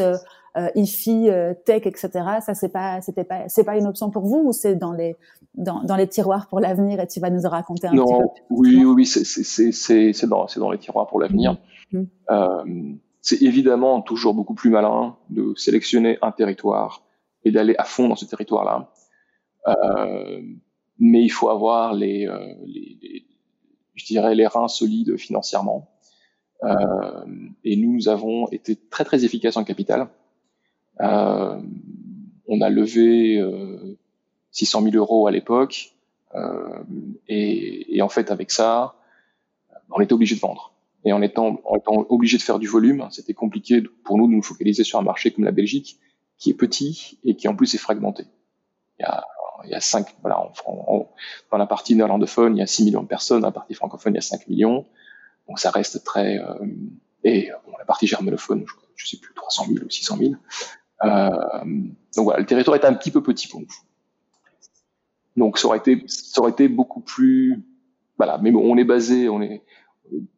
euh, IFI, euh, tech, etc. Ça, c'est pas, c'était pas, c'est pas une option pour vous ou c'est dans les, dans, dans les tiroirs pour l'avenir et tu vas nous en raconter un petit peu Oui, oui, oui, c'est, c'est, c'est, c'est dans, c'est dans les tiroirs pour l'avenir. Mmh. Mmh. Euh, c'est évidemment toujours beaucoup plus malin de sélectionner un territoire et d'aller à fond dans ce territoire-là. Euh, mais il faut avoir les, euh, les, les, je dirais, les reins solides financièrement. Euh, et nous avons été très très efficaces en capital. Euh, on a levé 600 000 euros à l'époque, et, et, en fait avec ça, on était obligé de vendre. Et en étant, en étant obligé de faire du volume, c'était compliqué pour nous de nous focaliser sur un marché comme la Belgique, qui est petit et qui en plus est fragmenté. Il y a il y a cinq, voilà, en, dans la partie néerlandophone, il y a 6 millions de personnes, dans la partie francophone, il y a 5 millions. Donc ça reste très, euh, et bon, la partie germanophone, je, je sais plus, 300 000 ou 600 000. Euh, donc voilà, le territoire est un petit peu petit pour nous. Donc ça aurait été, ça aurait été beaucoup plus, voilà, mais bon, on est basé, on est,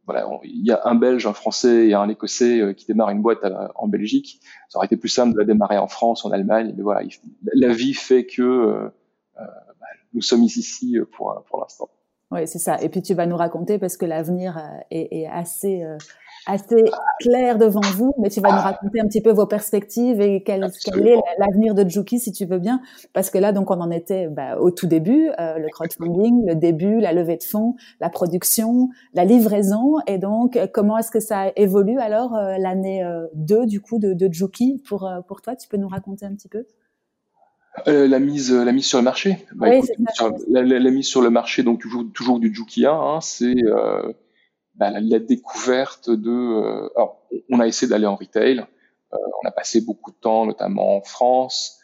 voilà, il y a un Belge, un Français et un Écossais euh, qui démarrent une boîte en Belgique. Ça aurait été plus simple de la démarrer en France, en Allemagne, mais voilà, la vie fait que euh, bah, nous sommes ici pour, pour l'instant. Oui, c'est ça. Et puis tu vas nous raconter parce que l'avenir euh, est, est, assez assez clair devant vous, mais tu vas nous raconter un petit peu vos perspectives et quel, quel est l'avenir de Juki, si tu veux bien, parce que là, donc, on en était bah, au tout début, euh, le crowdfunding, le début, la levée de fonds, la production, la livraison, et donc, comment est-ce que ça évolue alors l'année 2 du coup de, de Juki pour pour toi? Tu peux nous raconter un petit peu? Euh, la mise, la mise sur le marché. Bah, oui, la, la, mise sur le marché, donc toujours, toujours du Jukia, hein, c'est euh, bah, la, découverte de. Euh, alors, on a essayé d'aller en retail. Euh, on a passé beaucoup de temps, notamment en France.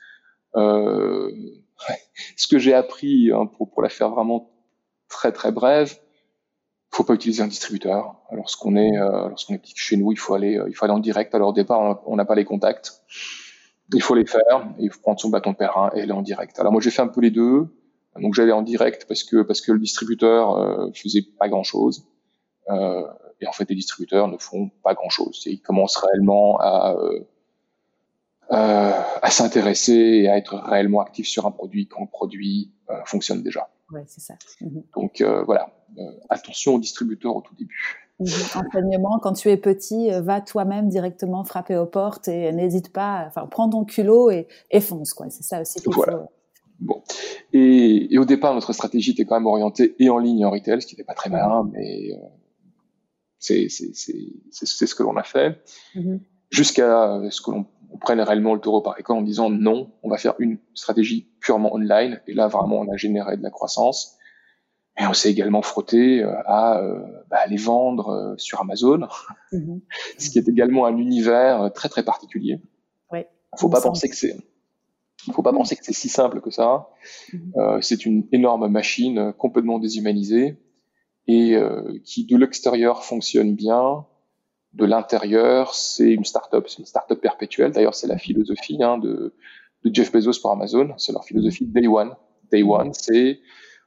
Euh, ce que j'ai appris, hein, pour, pour la faire vraiment très très brève, faut pas utiliser un distributeur. Lorsqu'on est, lorsqu'on est chez nous, il faut aller, il faut aller en direct. Alors au départ, on n'a pas les contacts il faut les faire, il faut prendre son bâton de pèlerin et aller en direct. Alors moi j'ai fait un peu les deux, donc j'allais en direct parce que parce que le distributeur euh, faisait pas grand chose, euh, et en fait les distributeurs ne font pas grand chose. Ils commencent réellement à euh, euh, à s'intéresser et à être réellement actifs sur un produit quand le produit euh, fonctionne déjà. Ouais, c'est ça. Donc voilà, attention aux distributeurs au tout début. Enseignement, quand tu es petit, euh, va toi-même directement frapper aux portes et n'hésite pas, enfin, prends ton culot et, fonce, quoi. C'est ça aussi qu'il faut. Bon. Et, au départ, notre stratégie était quand même orientée et en ligne et en retail, ce qui n'était pas très malin, mais euh, c'est ce que l'on a fait. Mm-hmm. Jusqu'à ce que l'on prenne réellement le taureau par les en disant non, on va faire une stratégie purement online. Et là, vraiment, on a généré de la croissance. Et on s'est également frotté euh, à euh, bah, les vendre euh, sur Amazon, mhm. ce qui est également un univers très très particulier. Oui, faut pas penser que c'est faut pas penser que c'est si simple que ça. Mhm. euh, c'est une énorme machine complètement déshumanisée et euh, qui de l'extérieur fonctionne bien. De l'intérieur, c'est une start-up, c'est une start-up perpétuelle. D'ailleurs, c'est la philosophie hein, de, de Jeff Bezos pour Amazon. C'est leur philosophie Day One. Day One, c'est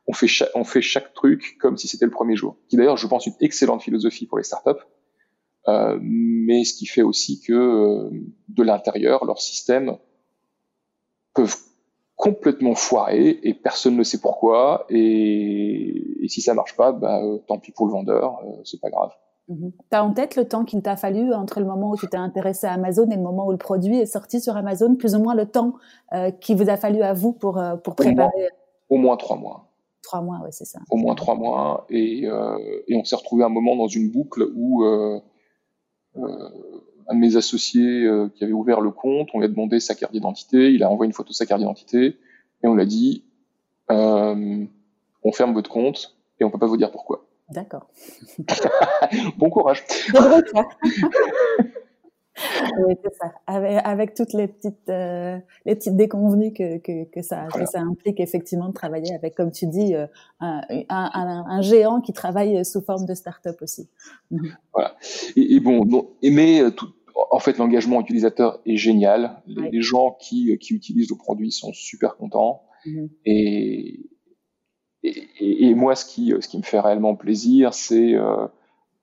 on fait, chaque, on fait chaque truc comme si c'était le premier jour. Qui d'ailleurs, je pense, une excellente philosophie pour les startups, euh, mais ce qui fait aussi que euh, de l'intérieur, leurs systèmes peuvent complètement foirer et personne ne sait pourquoi. Et, et si ça marche pas, bah, euh, tant pis pour le vendeur, c'est pas grave. Mm-hmm. Tu as en tête le temps qu'il t'a fallu entre le moment où tu t'es intéressé à Amazon et le moment où le produit est sorti sur Amazon, plus ou moins le temps qu'il vous a fallu à vous pour, pour préparer? Au moins trois mois. Trois mois, oui, c'est ça. Au moins trois mois. Et, euh, et on s'est retrouvé un moment dans une boucle où euh, euh, un de mes associés qui avait ouvert le compte, on lui a demandé sa carte d'identité, il a envoyé une photo de sa carte d'identité, et on l'a dit, euh, on ferme votre compte et on peut pas vous dire pourquoi. D'accord. bon courage. oui, c'est ça. Avec, avec, toutes les petites, euh, les petites déconvenues que, que, que, ça, que ça implique effectivement de travailler avec, comme tu dis, euh, un, un, un, géant qui travaille sous forme de start-up aussi. Mhm. Voilà. Et, et bon, bon, aimer euh, tout, en fait, l'engagement utilisateur est génial. Les, gens qui, qui utilisent le produit sont super contents. Mhm. Et, et, et, moi, ce qui, ce qui me fait réellement plaisir, c'est euh,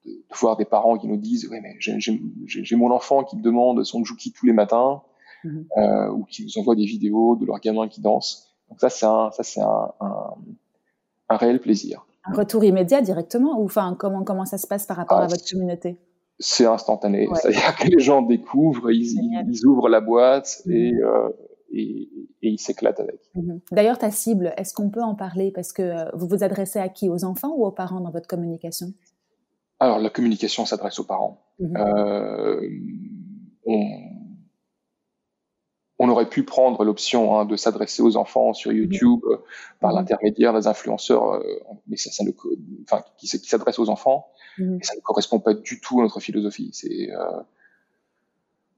de voir des parents qui nous disent oui mais j'ai mon enfant qui me demande son Juki tous les matins mhm. euh, ou qui nous envoie des vidéos de leur gamin qui danse. Donc ça c'est un ça c'est un, un, un, réel plaisir. Un retour immédiat directement ou enfin comment comment ça se passe par rapport ah, à votre communauté? C'est instantané. C'est-à-dire que les gens découvrent ils, ils, ouvrent la boîte mhm. et, euh, et, et, ils s'éclatent avec. Mhm. D'ailleurs, ta cible, est-ce qu'on peut en parler? Parce que euh, vous vous adressez à qui? Aux enfants ou aux parents dans votre communication? Alors, la communication s'adresse aux parents. Mhm. Euh, on, on, aurait pu prendre l'option hein, de s'adresser aux enfants sur mhm. YouTube euh, par mhm. l'intermédiaire des influenceurs, euh, mais ça, ça ne, enfin, qui, qui s'adressent aux enfants, et ça ne correspond pas du tout à notre philosophie. C'est euh,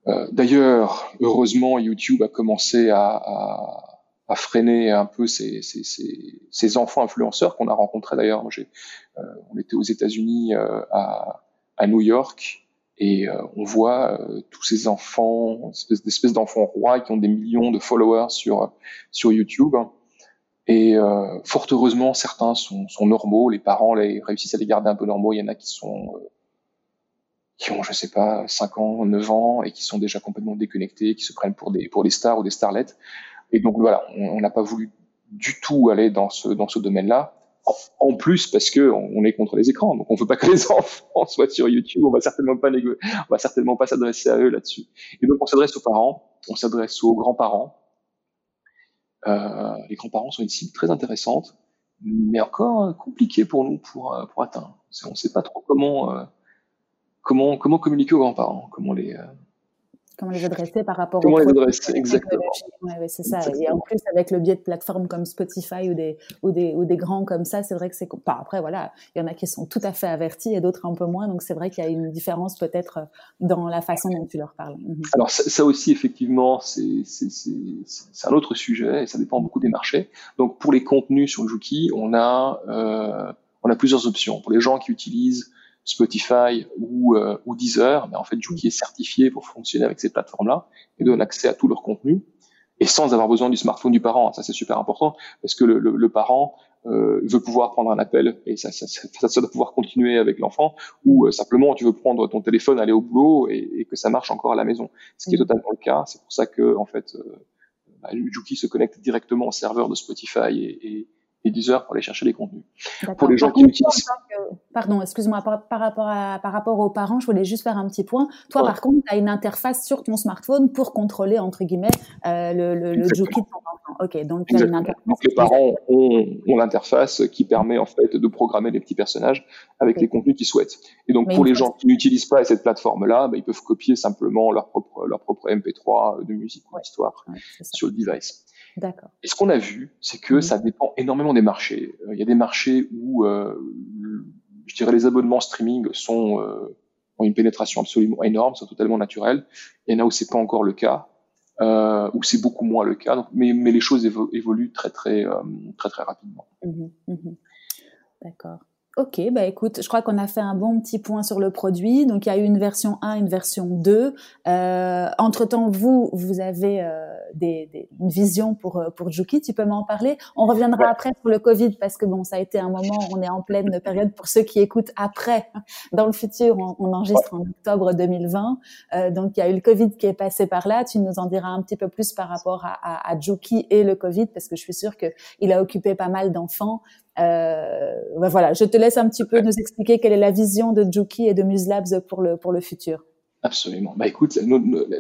euh, D'ailleurs, heureusement, YouTube a commencé à, à à freiner un peu ces, ces, ces, ces enfants influenceurs qu'on a rencontrés d'ailleurs. Euh, on était aux États-Unis euh, à, à New York et euh, on voit tous ces enfants, d'espèces d'enfants rois qui ont des millions de followers sur sur YouTube. Et fort heureusement, certains sont, sont, normaux. Les parents les, réussissent à les garder un peu normaux. Il y en a qui sont qui ont, je sais pas, 5 ans, 9 ans et qui sont déjà complètement déconnectés, qui se prennent pour des pour des stars ou des starlettes. Et donc voilà, on n'a pas voulu du tout aller dans ce dans ce domaine-là. En plus, parce que on est contre les écrans, donc on veut pas que les enfants soient sur YouTube. On va certainement pas on va certainement pas s'adresser à eux là-dessus. Et donc on s'adresse aux parents, on s'adresse aux grands-parents. Euh, les grands-parents sont une cible très intéressante, mais encore compliquée pour nous pour euh, pour atteindre. On ne sait pas trop comment euh, comment comment communiquer aux grands-parents, comment les euh, comment les adresser par rapport comment les adresser exactement. ouais, c'est ça. Et en plus avec le biais de plateformes comme Spotify ou des ou des ou des grands comme ça c'est vrai que c'est après voilà il y en a qui sont tout à fait avertis et d'autres un peu moins. Donc c'est vrai qu'il y a une différence peut-être dans la façon dont tu leur parles. Mhm. alors ça, aussi effectivement c'est c'est un autre sujet et ça dépend beaucoup des marchés. Donc pour les contenus sur le Juki on a euh, on a plusieurs options. Pour les gens qui utilisent Spotify ou, euh, ou Deezer, mais en fait, Juki est certifié pour fonctionner avec ces plateformes-là et donne accès à tout leur contenu et sans avoir besoin du smartphone du parent. Ça, c'est super important parce que le, le, le parent euh, veut pouvoir prendre un appel et ça, ça, ça, ça doit pouvoir continuer avec l'enfant ou euh, simplement tu veux prendre ton téléphone, aller au boulot et, et, que ça marche encore à la maison. Ce qui est totalement le cas. C'est pour ça que en fait, euh, bah, Juki se connecte directement au serveur de Spotify et, et, et 10 heures pour aller chercher les contenus. Pour les gens qui utilisent. Pardon, excuse-moi, par, rapport à, par rapport aux parents, je voulais juste faire un petit point. Toi, par contre, tu as une interface sur ton smartphone pour contrôler, entre guillemets, euh, le, le, le de ton enfant. Ok, donc, une interface donc les parents ont, ont l'interface qui permet en fait de programmer les petits personnages avec les contenus qu'ils souhaitent. Et donc, pour les gens qui n'utilisent pas cette plateforme-là, bah, ils peuvent copier simplement leur propre, leur propre MP3 de musique ou d'histoire sur le device. D'accord. Et ce qu'on a vu, c'est que mmh. ça dépend énormément des marchés. Euh, il y a des marchés où, euh, je dirais, les abonnements streaming sont euh, ont une pénétration absolument énorme, sont totalement naturels. Il y en a où c'est pas encore le cas, euh, où c'est beaucoup moins le cas. Donc, mais, mais les choses évoluent très très euh, très très rapidement. Mmh mmh D'accord. Ok, bah écoute, je crois qu'on a fait un bon petit point sur le produit. Donc il y a eu une version 1, une version 2. Euh, entre temps, vous, vous avez euh, des, des, une vision pour euh, pour Juki. Tu peux m'en parler? On reviendra après sur le Covid parce que bon, ça a été un moment. On est en pleine période pour ceux qui écoutent après. Dans le futur, on, on enregistre en octobre 2020. Euh, donc il y a eu le Covid qui est passé par là. Tu nous en diras un petit peu plus par rapport à, à, à Juki et le Covid parce que je suis sûre que il a occupé pas mal d'enfants. Ben voilà, je te laisse un petit peu nous expliquer quelle est la vision de Juki et de Muslabs pour le pour le futur. Absolument. Bah écoute,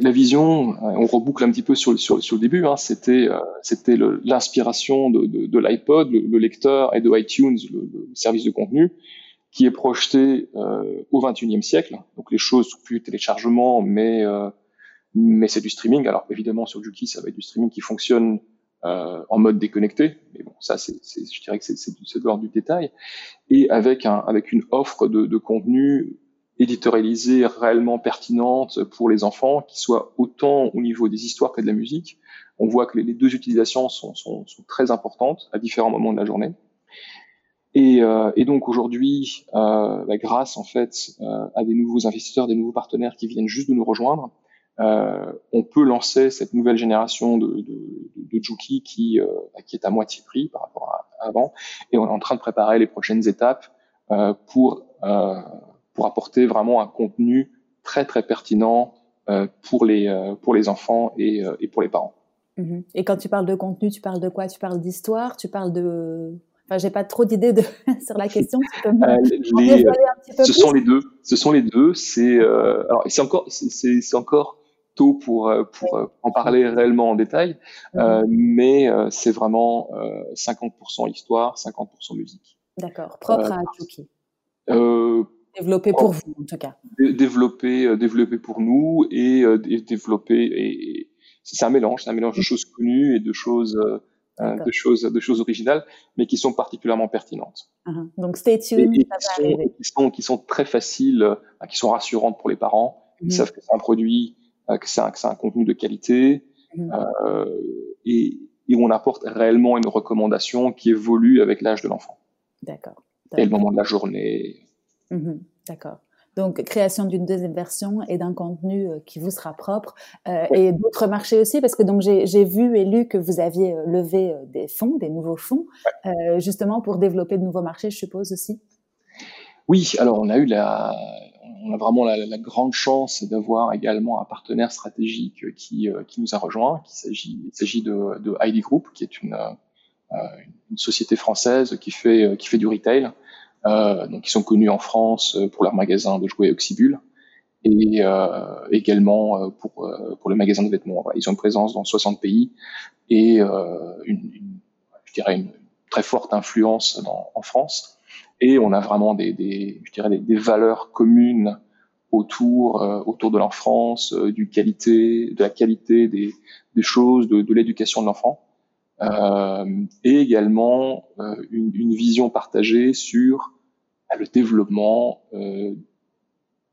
la vision, euh, on reboucle un petit peu sur, sur, sur le début. Hein, c'était euh, c'était l'inspiration de, de, l'iPod, le, lecteur, et de iTunes, le, service de contenu, qui est projeté au 21e siècle. Donc les choses sont plus téléchargement, mais mais c'est du streaming. Alors évidemment sur Juki, ça va être du streaming qui fonctionne euh, en mode déconnecté, mais bon, ça, c'est, je dirais que c'est, de l'ordre du détail, et avec un, avec une offre de, contenu éditorialisées, réellement pertinentes pour les enfants, qui soient autant au niveau des histoires que de la musique. On voit que les, deux utilisations sont, sont, très importantes à différents moments de la journée. Et, euh, donc aujourd'hui, euh, bah, grâce en fait à des nouveaux investisseurs, des nouveaux partenaires qui viennent juste de nous rejoindre, euh, on peut lancer cette nouvelle génération de, de, de Juki qui, euh, qui est à moitié prix par rapport à, avant, et on est en train de préparer les prochaines étapes euh, pour pour apporter vraiment un contenu très très pertinent pour les pour les enfants et, et pour les parents. Mm-hmm. Et quand tu parles de contenu, tu parles de quoi? Tu parles d'histoire? Tu parles de Enfin, j'ai pas trop d'idées de... sur la question. Tu peux euh, les, un petit peu ce sont les deux. Ce sont les deux. C'est euh, alors c'est encore c'est encore tôt pour euh, pour euh, en parler réellement en détail, euh, mais c'est vraiment 50% histoire, 50% musique. D'accord. Propre à Chucky. développé pour vous en tout cas. Développé développé pour nous et, et développé et, c'est un mélange, c'est un mélange de choses connues et de choses euh, de choses, de choses originales, mais qui sont particulièrement pertinentes. Uh-huh. Donc stay tuned, et, ça va qui, sont, qui, sont, très faciles, qui sont rassurantes pour les parents. Ils mm-hmm. savent que c'est un produit, que c'est un, un, contenu de qualité, mm-hmm. euh, et, et, on apporte réellement une recommandation qui évolue avec l'âge de l'enfant. D'accord. Et le moment de la journée. Mm-hmm. D'accord. Donc, création d'une deuxième version et d'un contenu euh, qui vous sera propre euh, et d'autres marchés aussi, parce que donc j'ai vu et lu que vous aviez euh, levé euh, des fonds, des nouveaux fonds, euh, justement pour développer de nouveaux marchés, je suppose aussi. Oui, alors on a eu la, on a vraiment la, la grande chance d'avoir également un partenaire stratégique qui, qui nous a rejoint. Il s'agit, il s'agit de, de ID Group, qui est une, une société française qui fait, qui fait du retail. Euh, donc ils sont connus en France euh, pour leur magasin de jouets Oxybul et euh, également pour, pour le magasin de vêtements. Ils ont une présence dans 60 pays et une, une, je dirais une très forte influence dans, en France. Et on a vraiment des, des je dirais des, valeurs communes autour autour de l'enfance, du qualité, de la qualité des, des choses, de, de l'éducation de l'enfant. Euh, et également euh, une, une, vision partagée sur le développement euh,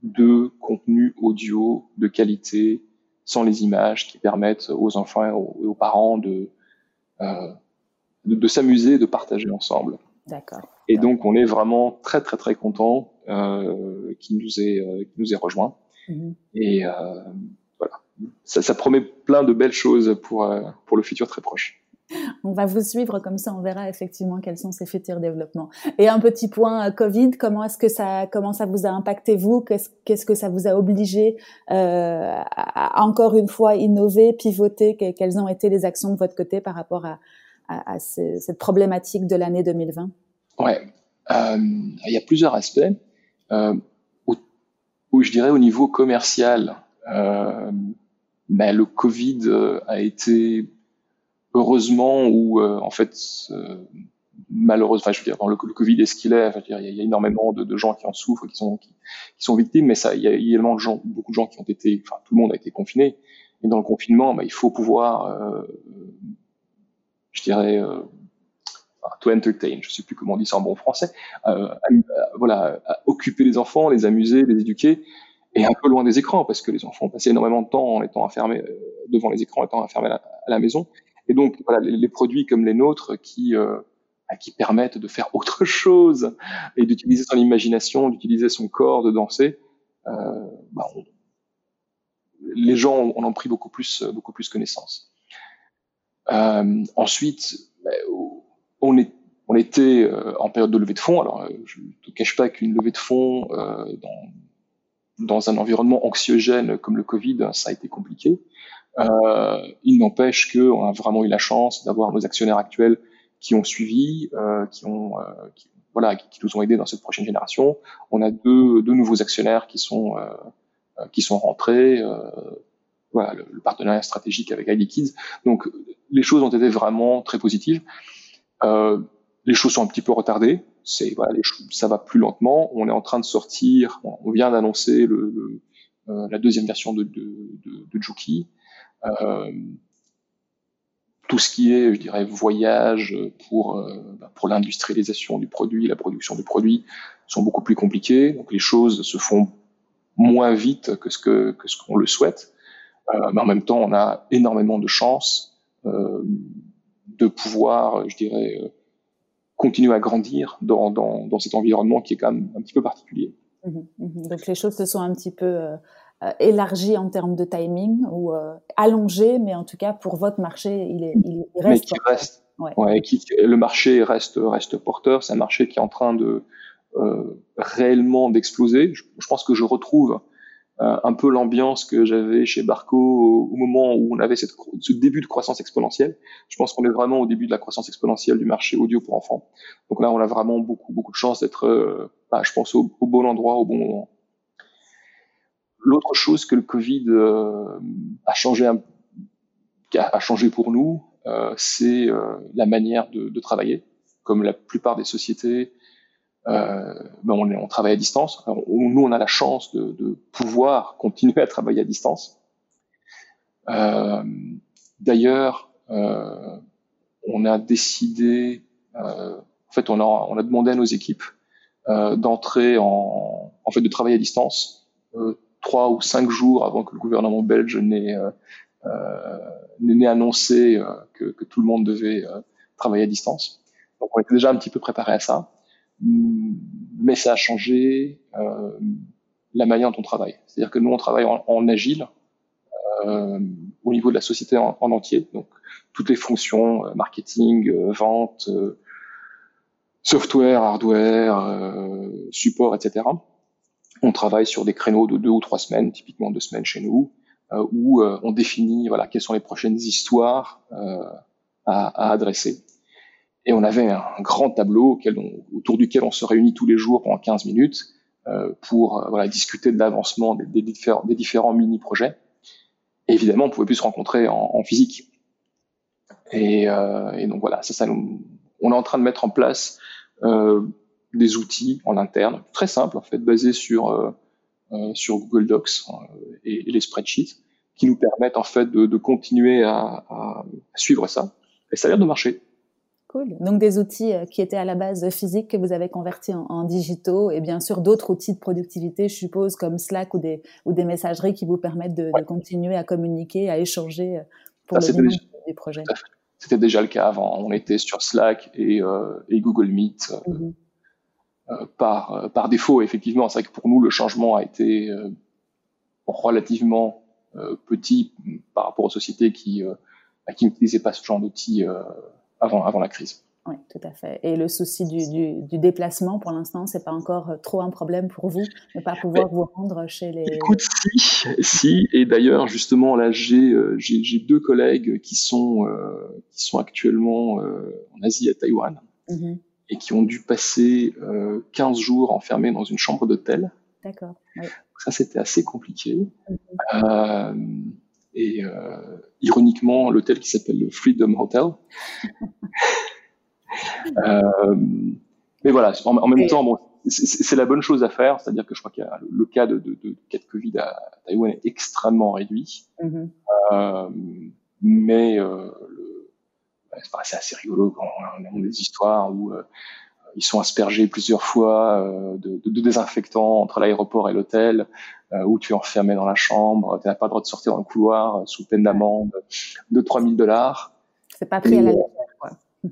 de contenu audio de qualité sans les images qui permettent aux enfants et aux, parents de, euh, de, de s'amuser, de partager ensemble. D'accord. Et donc on est vraiment très très très content euh, qui nous est euh, qui nous est rejoint. Mm-hmm. Et euh, voilà, ça, ça, promet plein de belles choses pour euh, pour le futur très proche on va vous suivre comme ça, on verra effectivement quels sont ces futurs développements. Et un petit point euh, Covid, comment est-ce que ça, comment ça vous a impacté vous? Qu'est-ce que ça vous a obligé euh, à, encore une fois innover, pivoter? Quelles ont été les actions de votre côté par rapport à, cette problématique de l'année 2020 Ouais, euh, il y a plusieurs aspects. où, je dirais au niveau commercial, ben, le Covid a été heureusement ou euh, en fait euh, malheureusement, enfin, je veux dire, le, le Covid est ce qu'il est. Il, y a, énormément de, gens qui en souffrent, qui sont qui, sont victimes, mais ça, il y a également gens, beaucoup de gens qui ont été, enfin, tout le monde a été confiné. Et dans le confinement, bah, il faut pouvoir, euh, je dirais, euh, to entertain, je sais plus comment on dit ça en bon français, euh, voilà, occuper les enfants, les amuser, les éduquer, et un peu loin des écrans, parce que les enfants passaient énormément de temps en étant enfermés devant les écrans, étant enfermés à la maison. Et donc, voilà, les, produits comme les nôtres qui euh, bah, qui permettent de faire autre chose et d'utiliser son imagination, d'utiliser son corps, de danser, euh, bah, on, les gens on en pris beaucoup plus beaucoup plus connaissance. Euh, ensuite, bah, on est on était euh, en période de levée de fonds. Alors, euh, je ne te cache pas qu'une levée de fonds euh, dans, dans un environnement anxiogène comme le Covid, ça a été compliqué. Euh, il n'empêche qu'on a vraiment eu la chance d'avoir nos actionnaires actuels qui ont suivi, euh, qui ont euh, voilà, qui, nous ont aidés dans cette prochaine génération. On a deux, deux nouveaux actionnaires qui sont qui sont rentrés. Voilà, le, partenariat stratégique avec ID Kids. Donc les choses ont été vraiment très positives. Les choses sont un petit peu retardées. C'est voilà, les, ça va plus lentement. On est en train de sortir. On vient d'annoncer le, le la deuxième version de, de, de, de Juki. Euh, tout ce qui est, je dirais, voyage pour euh, bah, pour l'industrialisation du produit, la production du produit sont beaucoup plus compliqués. Donc les choses se font moins vite que ce que, que ce qu'on le souhaite. Euh, mais en même temps, on a énormément de chance euh, de pouvoir, je dirais, euh, continuer à grandir dans, dans, dans, cet environnement qui est quand même un petit peu particulier. Mmh mmh Donc les choses se sont un petit peu euh, élargies en termes de timing ou euh, allongées, mais en tout cas pour votre marché, il, est, il reste. Mais qui reste. Ouais. ouais qui, le marché reste reste porteur. C'est un marché qui est en train de euh, réellement d'exploser. Je, je, pense que je retrouve euh, un peu l'ambiance que j'avais chez Barco au, moment où on avait ce début de croissance exponentielle. Je pense qu'on est vraiment au début de la croissance exponentielle du marché audio pour enfants. Donc là, on a vraiment beaucoup, beaucoup de chance d'être, euh, bah, je pense, au, bon endroit, au bon moment. L'autre chose que le Covid euh, a changé, a, changé pour nous, euh, c'est euh, la manière de, travailler. Comme la plupart des sociétés, euh, ben on, on, travaille à distance. Nous, on a la chance de, de, pouvoir continuer à travailler à distance. Euh, D'ailleurs, euh, on a décidé, euh, en fait, on a, on a demandé à nos équipes euh, d'entrer en, en fait, de travailler à distance euh, trois ou cinq jours avant que le gouvernement belge n'ait n'ait annoncé que, que, tout le monde devait travailler à distance. Donc, on était déjà un petit peu préparé à ça mais ça a changé euh, la manière dont on travaille. C'est-à-dire que nous, on travaille en, agile euh, au niveau de la société en, en, entier. Donc, toutes les fonctions, euh, marketing, vente, software, hardware, support, etc. On travaille sur des créneaux de deux ou trois semaines, typiquement deux semaines chez nous, où on définit voilà quelles sont les prochaines histoires à adresser. Et on avait un grand tableau auquel on, autour duquel on se réunit tous les jours pendant 15 minutes euh, pour euh, voilà, discuter de l'avancement des, des, des différents mini-projets. Et évidemment, on pouvait plus se rencontrer en, en physique. Et, euh, et, donc voilà, ça, ça on est en train de mettre en place euh, des outils en interne, très simples en fait, basés sur euh, euh, sur Google Docs et, et, les spreadsheets, qui nous permettent en fait de, de continuer à, à suivre ça. Et ça a l'air de marcher. Cool. Donc des outils euh, qui étaient à la base physiques que vous avez convertis en, en digitaux et bien sûr d'autres outils de productivité, je suppose, comme Slack ou des, ou des messageries qui vous permettent de, ouais. de continuer à communiquer, à échanger euh, pour Ça, le déjà, des projets. C'était déjà le cas avant. On était sur Slack et, euh, et Google Meet euh, mm -hmm. euh, par, par défaut. Effectivement, c'est vrai que pour nous, le changement a été relativement petit par rapport aux sociétés qui, qui n'utilisaient pas ce genre d'outils avant, avant la crise. Oui, tout à fait. Et le souci du, du, du déplacement, pour l'instant, c'est pas encore trop un problème pour vous, ne pas pouvoir Mais, vous rendre chez les. Écoute, si, si. Et d'ailleurs, justement, là, j'ai euh, j'ai deux collègues qui sont euh, qui sont actuellement euh, en Asie, à Taïwan, mm -hmm. et qui ont dû passer 15 jours enfermés dans une chambre d'hôtel. D'accord. Oui. Ça, c'était assez compliqué. Mm -hmm. Et euh, ironiquement, l'hôtel qui s'appelle le Freedom Hotel. euh, mais voilà, en, en même temps, bon, c'est la bonne chose à faire, c'est-à-dire que je crois que le cas de, de, de, cas de Covid à Taïwan est extrêmement réduit, mm -hmm. euh, mais euh, c'est assez rigolo quand on a des histoires où euh, ils sont aspergés plusieurs fois euh, de, de, de, désinfectants entre l'aéroport et l'hôtel, euh, où tu es enfermé dans la chambre, tu n'as pas le droit de sortir dans le couloir euh, sous peine d'amende de 3000 dollars. C'est pas pris et, à la légère, quoi.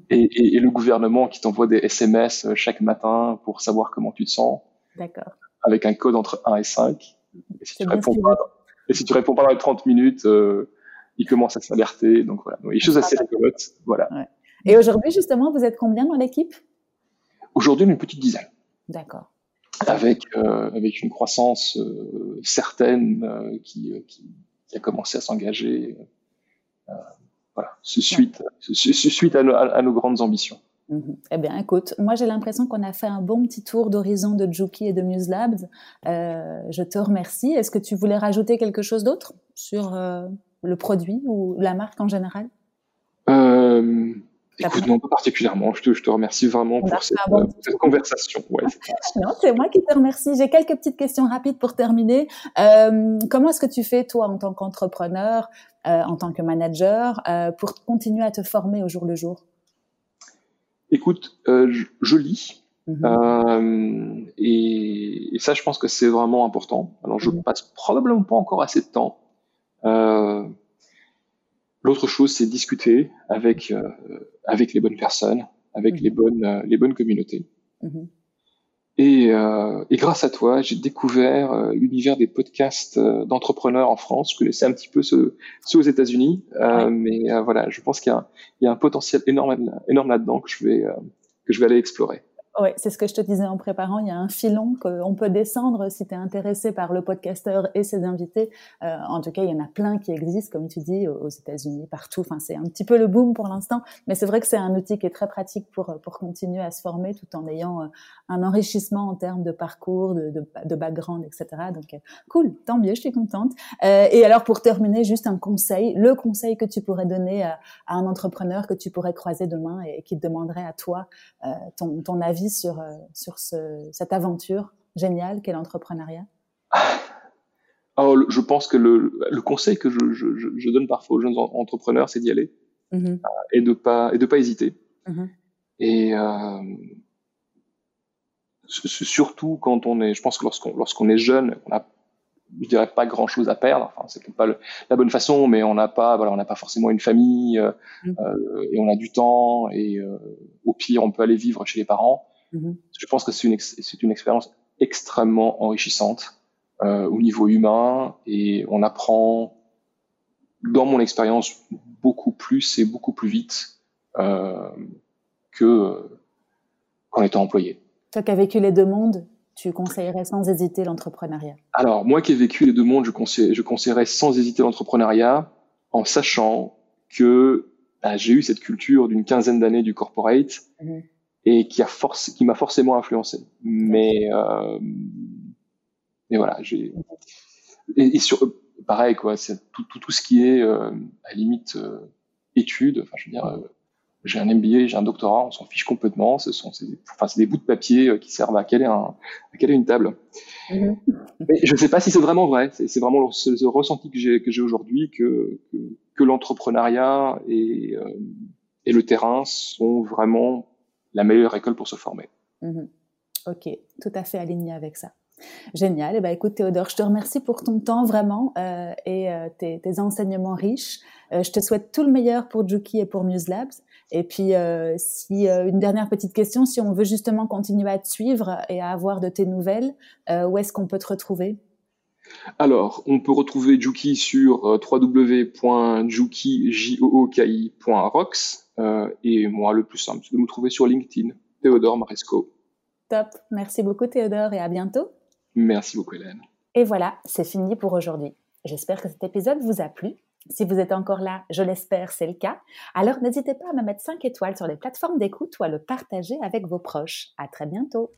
Et, et, et, le gouvernement qui t'envoie des SMS chaque matin pour savoir comment tu te sens. D'accord. Avec un code entre 1 et 5. Et si, tu réponds pas, et si tu réponds pas dans les 30 minutes, euh, il commence à s'alerter. Donc voilà, donc, les choses assez rigolotes. Voilà. Ouais. Et aujourd'hui, justement, vous êtes combien dans l'équipe? Aujourd'hui, une petite dizaine. D'accord. Avec, euh, avec une croissance euh, certaine euh, qui, qui, qui, a commencé à s'engager. Voilà, suite, ouais. suite à, nos, à, nos grandes ambitions. -hmm. Eh bien, écoute, moi j'ai l'impression qu'on a fait un bon petit tour d'horizon de Juki et de Muse Labs. Euh, je te remercie. Est-ce que tu voulais rajouter quelque chose d'autre sur euh, le produit ou la marque en général? Euh, Écoute, non, pas particulièrement. Je te, je te remercie vraiment pour cette, bon cette, conversation. Ouais, non, c'est moi qui te remercie. J'ai quelques petites questions rapides pour terminer. Euh, comment est-ce que tu fais, toi, en tant qu'entrepreneur, euh, en tant que manager, euh, pour continuer à te former au jour le jour? Écoute, euh, je, je, lis. Mm et, ça, je pense que c'est vraiment important. Alors, je mhm. passe probablement pas encore assez de temps. L'autre chose, c'est discuter avec avec les bonnes personnes, avec les bonnes les bonnes communautés. Et, euh, et, grâce à toi, j'ai découvert euh, l'univers des podcasts euh, d'entrepreneurs en France. Je connaissais un petit peu ceux, ceux aux États-Unis, euh, mais euh, voilà, je pense qu'il y, y, a un potentiel énorme, énorme là-dedans que je vais que je vais aller explorer. Oui, c'est ce que je te disais en préparant. Il y a un filon qu'on peut descendre si tu es intéressé par le podcasteur et ses invités. Euh, en tout cas, il y en a plein qui existent, comme tu dis, aux États-Unis, partout. Enfin, c'est un petit peu le boom pour l'instant, mais c'est vrai que c'est un outil qui est très pratique pour pour continuer à se former tout en ayant euh, un enrichissement en termes de parcours, de, de, de background, etc. Donc, euh, cool, tant mieux, je suis contente. Euh, et alors, pour terminer, juste un conseil, le conseil que tu pourrais donner à, à un entrepreneur que tu pourrais croiser demain et, qui te demanderait à toi euh, ton, ton avis sur, euh, sur ce, cette aventure géniale qu'est l'entrepreneuriat? Alors, je pense que le, le conseil que je, je, je, donne parfois aux jeunes entrepreneurs, c'est d'y aller mm-hmm. euh, et de pas et de pas hésiter. Mm-hmm. Et euh, surtout quand on est, je pense que lorsqu'on lorsqu'on est jeune, on a je dirais pas grand chose à perdre. Enfin, c'est pas la bonne façon, mais on n'a pas, voilà, on n'a pas forcément une famille euh, mm. euh, et on a du temps et euh, au pire, on peut aller vivre chez les parents. Mm-hmm. Je pense que c'est une, c'est une expérience extrêmement enrichissante euh, au niveau humain et on apprend, dans mon expérience, beaucoup plus et beaucoup plus vite euh, que qu'en étant employé. Toi qui as vécu les deux mondes, tu conseillerais sans hésiter l'entrepreneuriat? Alors, moi qui ai vécu les deux mondes, je, conseille, je conseillerais sans hésiter l'entrepreneuriat en sachant que bah, j'ai eu cette culture d'une quinzaine d'années du corporate mm-hmm. Et qui a force, qui m'a forcément influencé. Mais, euh, mais voilà, j'ai et, sur pareil quoi, c'est tout, tout, tout ce qui est euh, à limite euh, études. Enfin, je veux dire, euh, j'ai un MBA, j'ai un doctorat, on s'en fiche complètement. Ce sont, enfin, c'est des bouts de papier euh, qui servent à caler, un, à caler une table. Mm-hmm. Mais je ne sais pas si c'est vraiment vrai. C'est vraiment le, le, ressenti que j'ai que j'ai aujourd'hui que, que, que l'entrepreneuriat et, euh, et le terrain sont vraiment la meilleure école pour se former. Mm-hmm. Ok, tout à fait aligné avec ça. Génial. Eh ben, écoute, Théodore, je te remercie pour ton temps vraiment euh, et euh, tes, tes, enseignements riches. Euh, je te souhaite tout le meilleur pour Juki et pour Muse Labs. Et puis, si une dernière petite question, si on veut justement continuer à te suivre et à avoir de tes nouvelles, où est-ce qu'on peut te retrouver? Alors, on peut retrouver Juki sur www.juki.rocks et moi, le plus simple, c'est de me trouver sur LinkedIn, Théodore Maresco. Top. Merci beaucoup, Théodore, et à bientôt. Merci beaucoup, Hélène. Et voilà, c'est fini pour aujourd'hui. J'espère que cet épisode vous a plu. Si vous êtes encore là, je l'espère, c'est le cas. Alors n'hésitez pas à me mettre 5 étoiles sur les plateformes d'écoute ou à le partager avec vos proches. À très bientôt.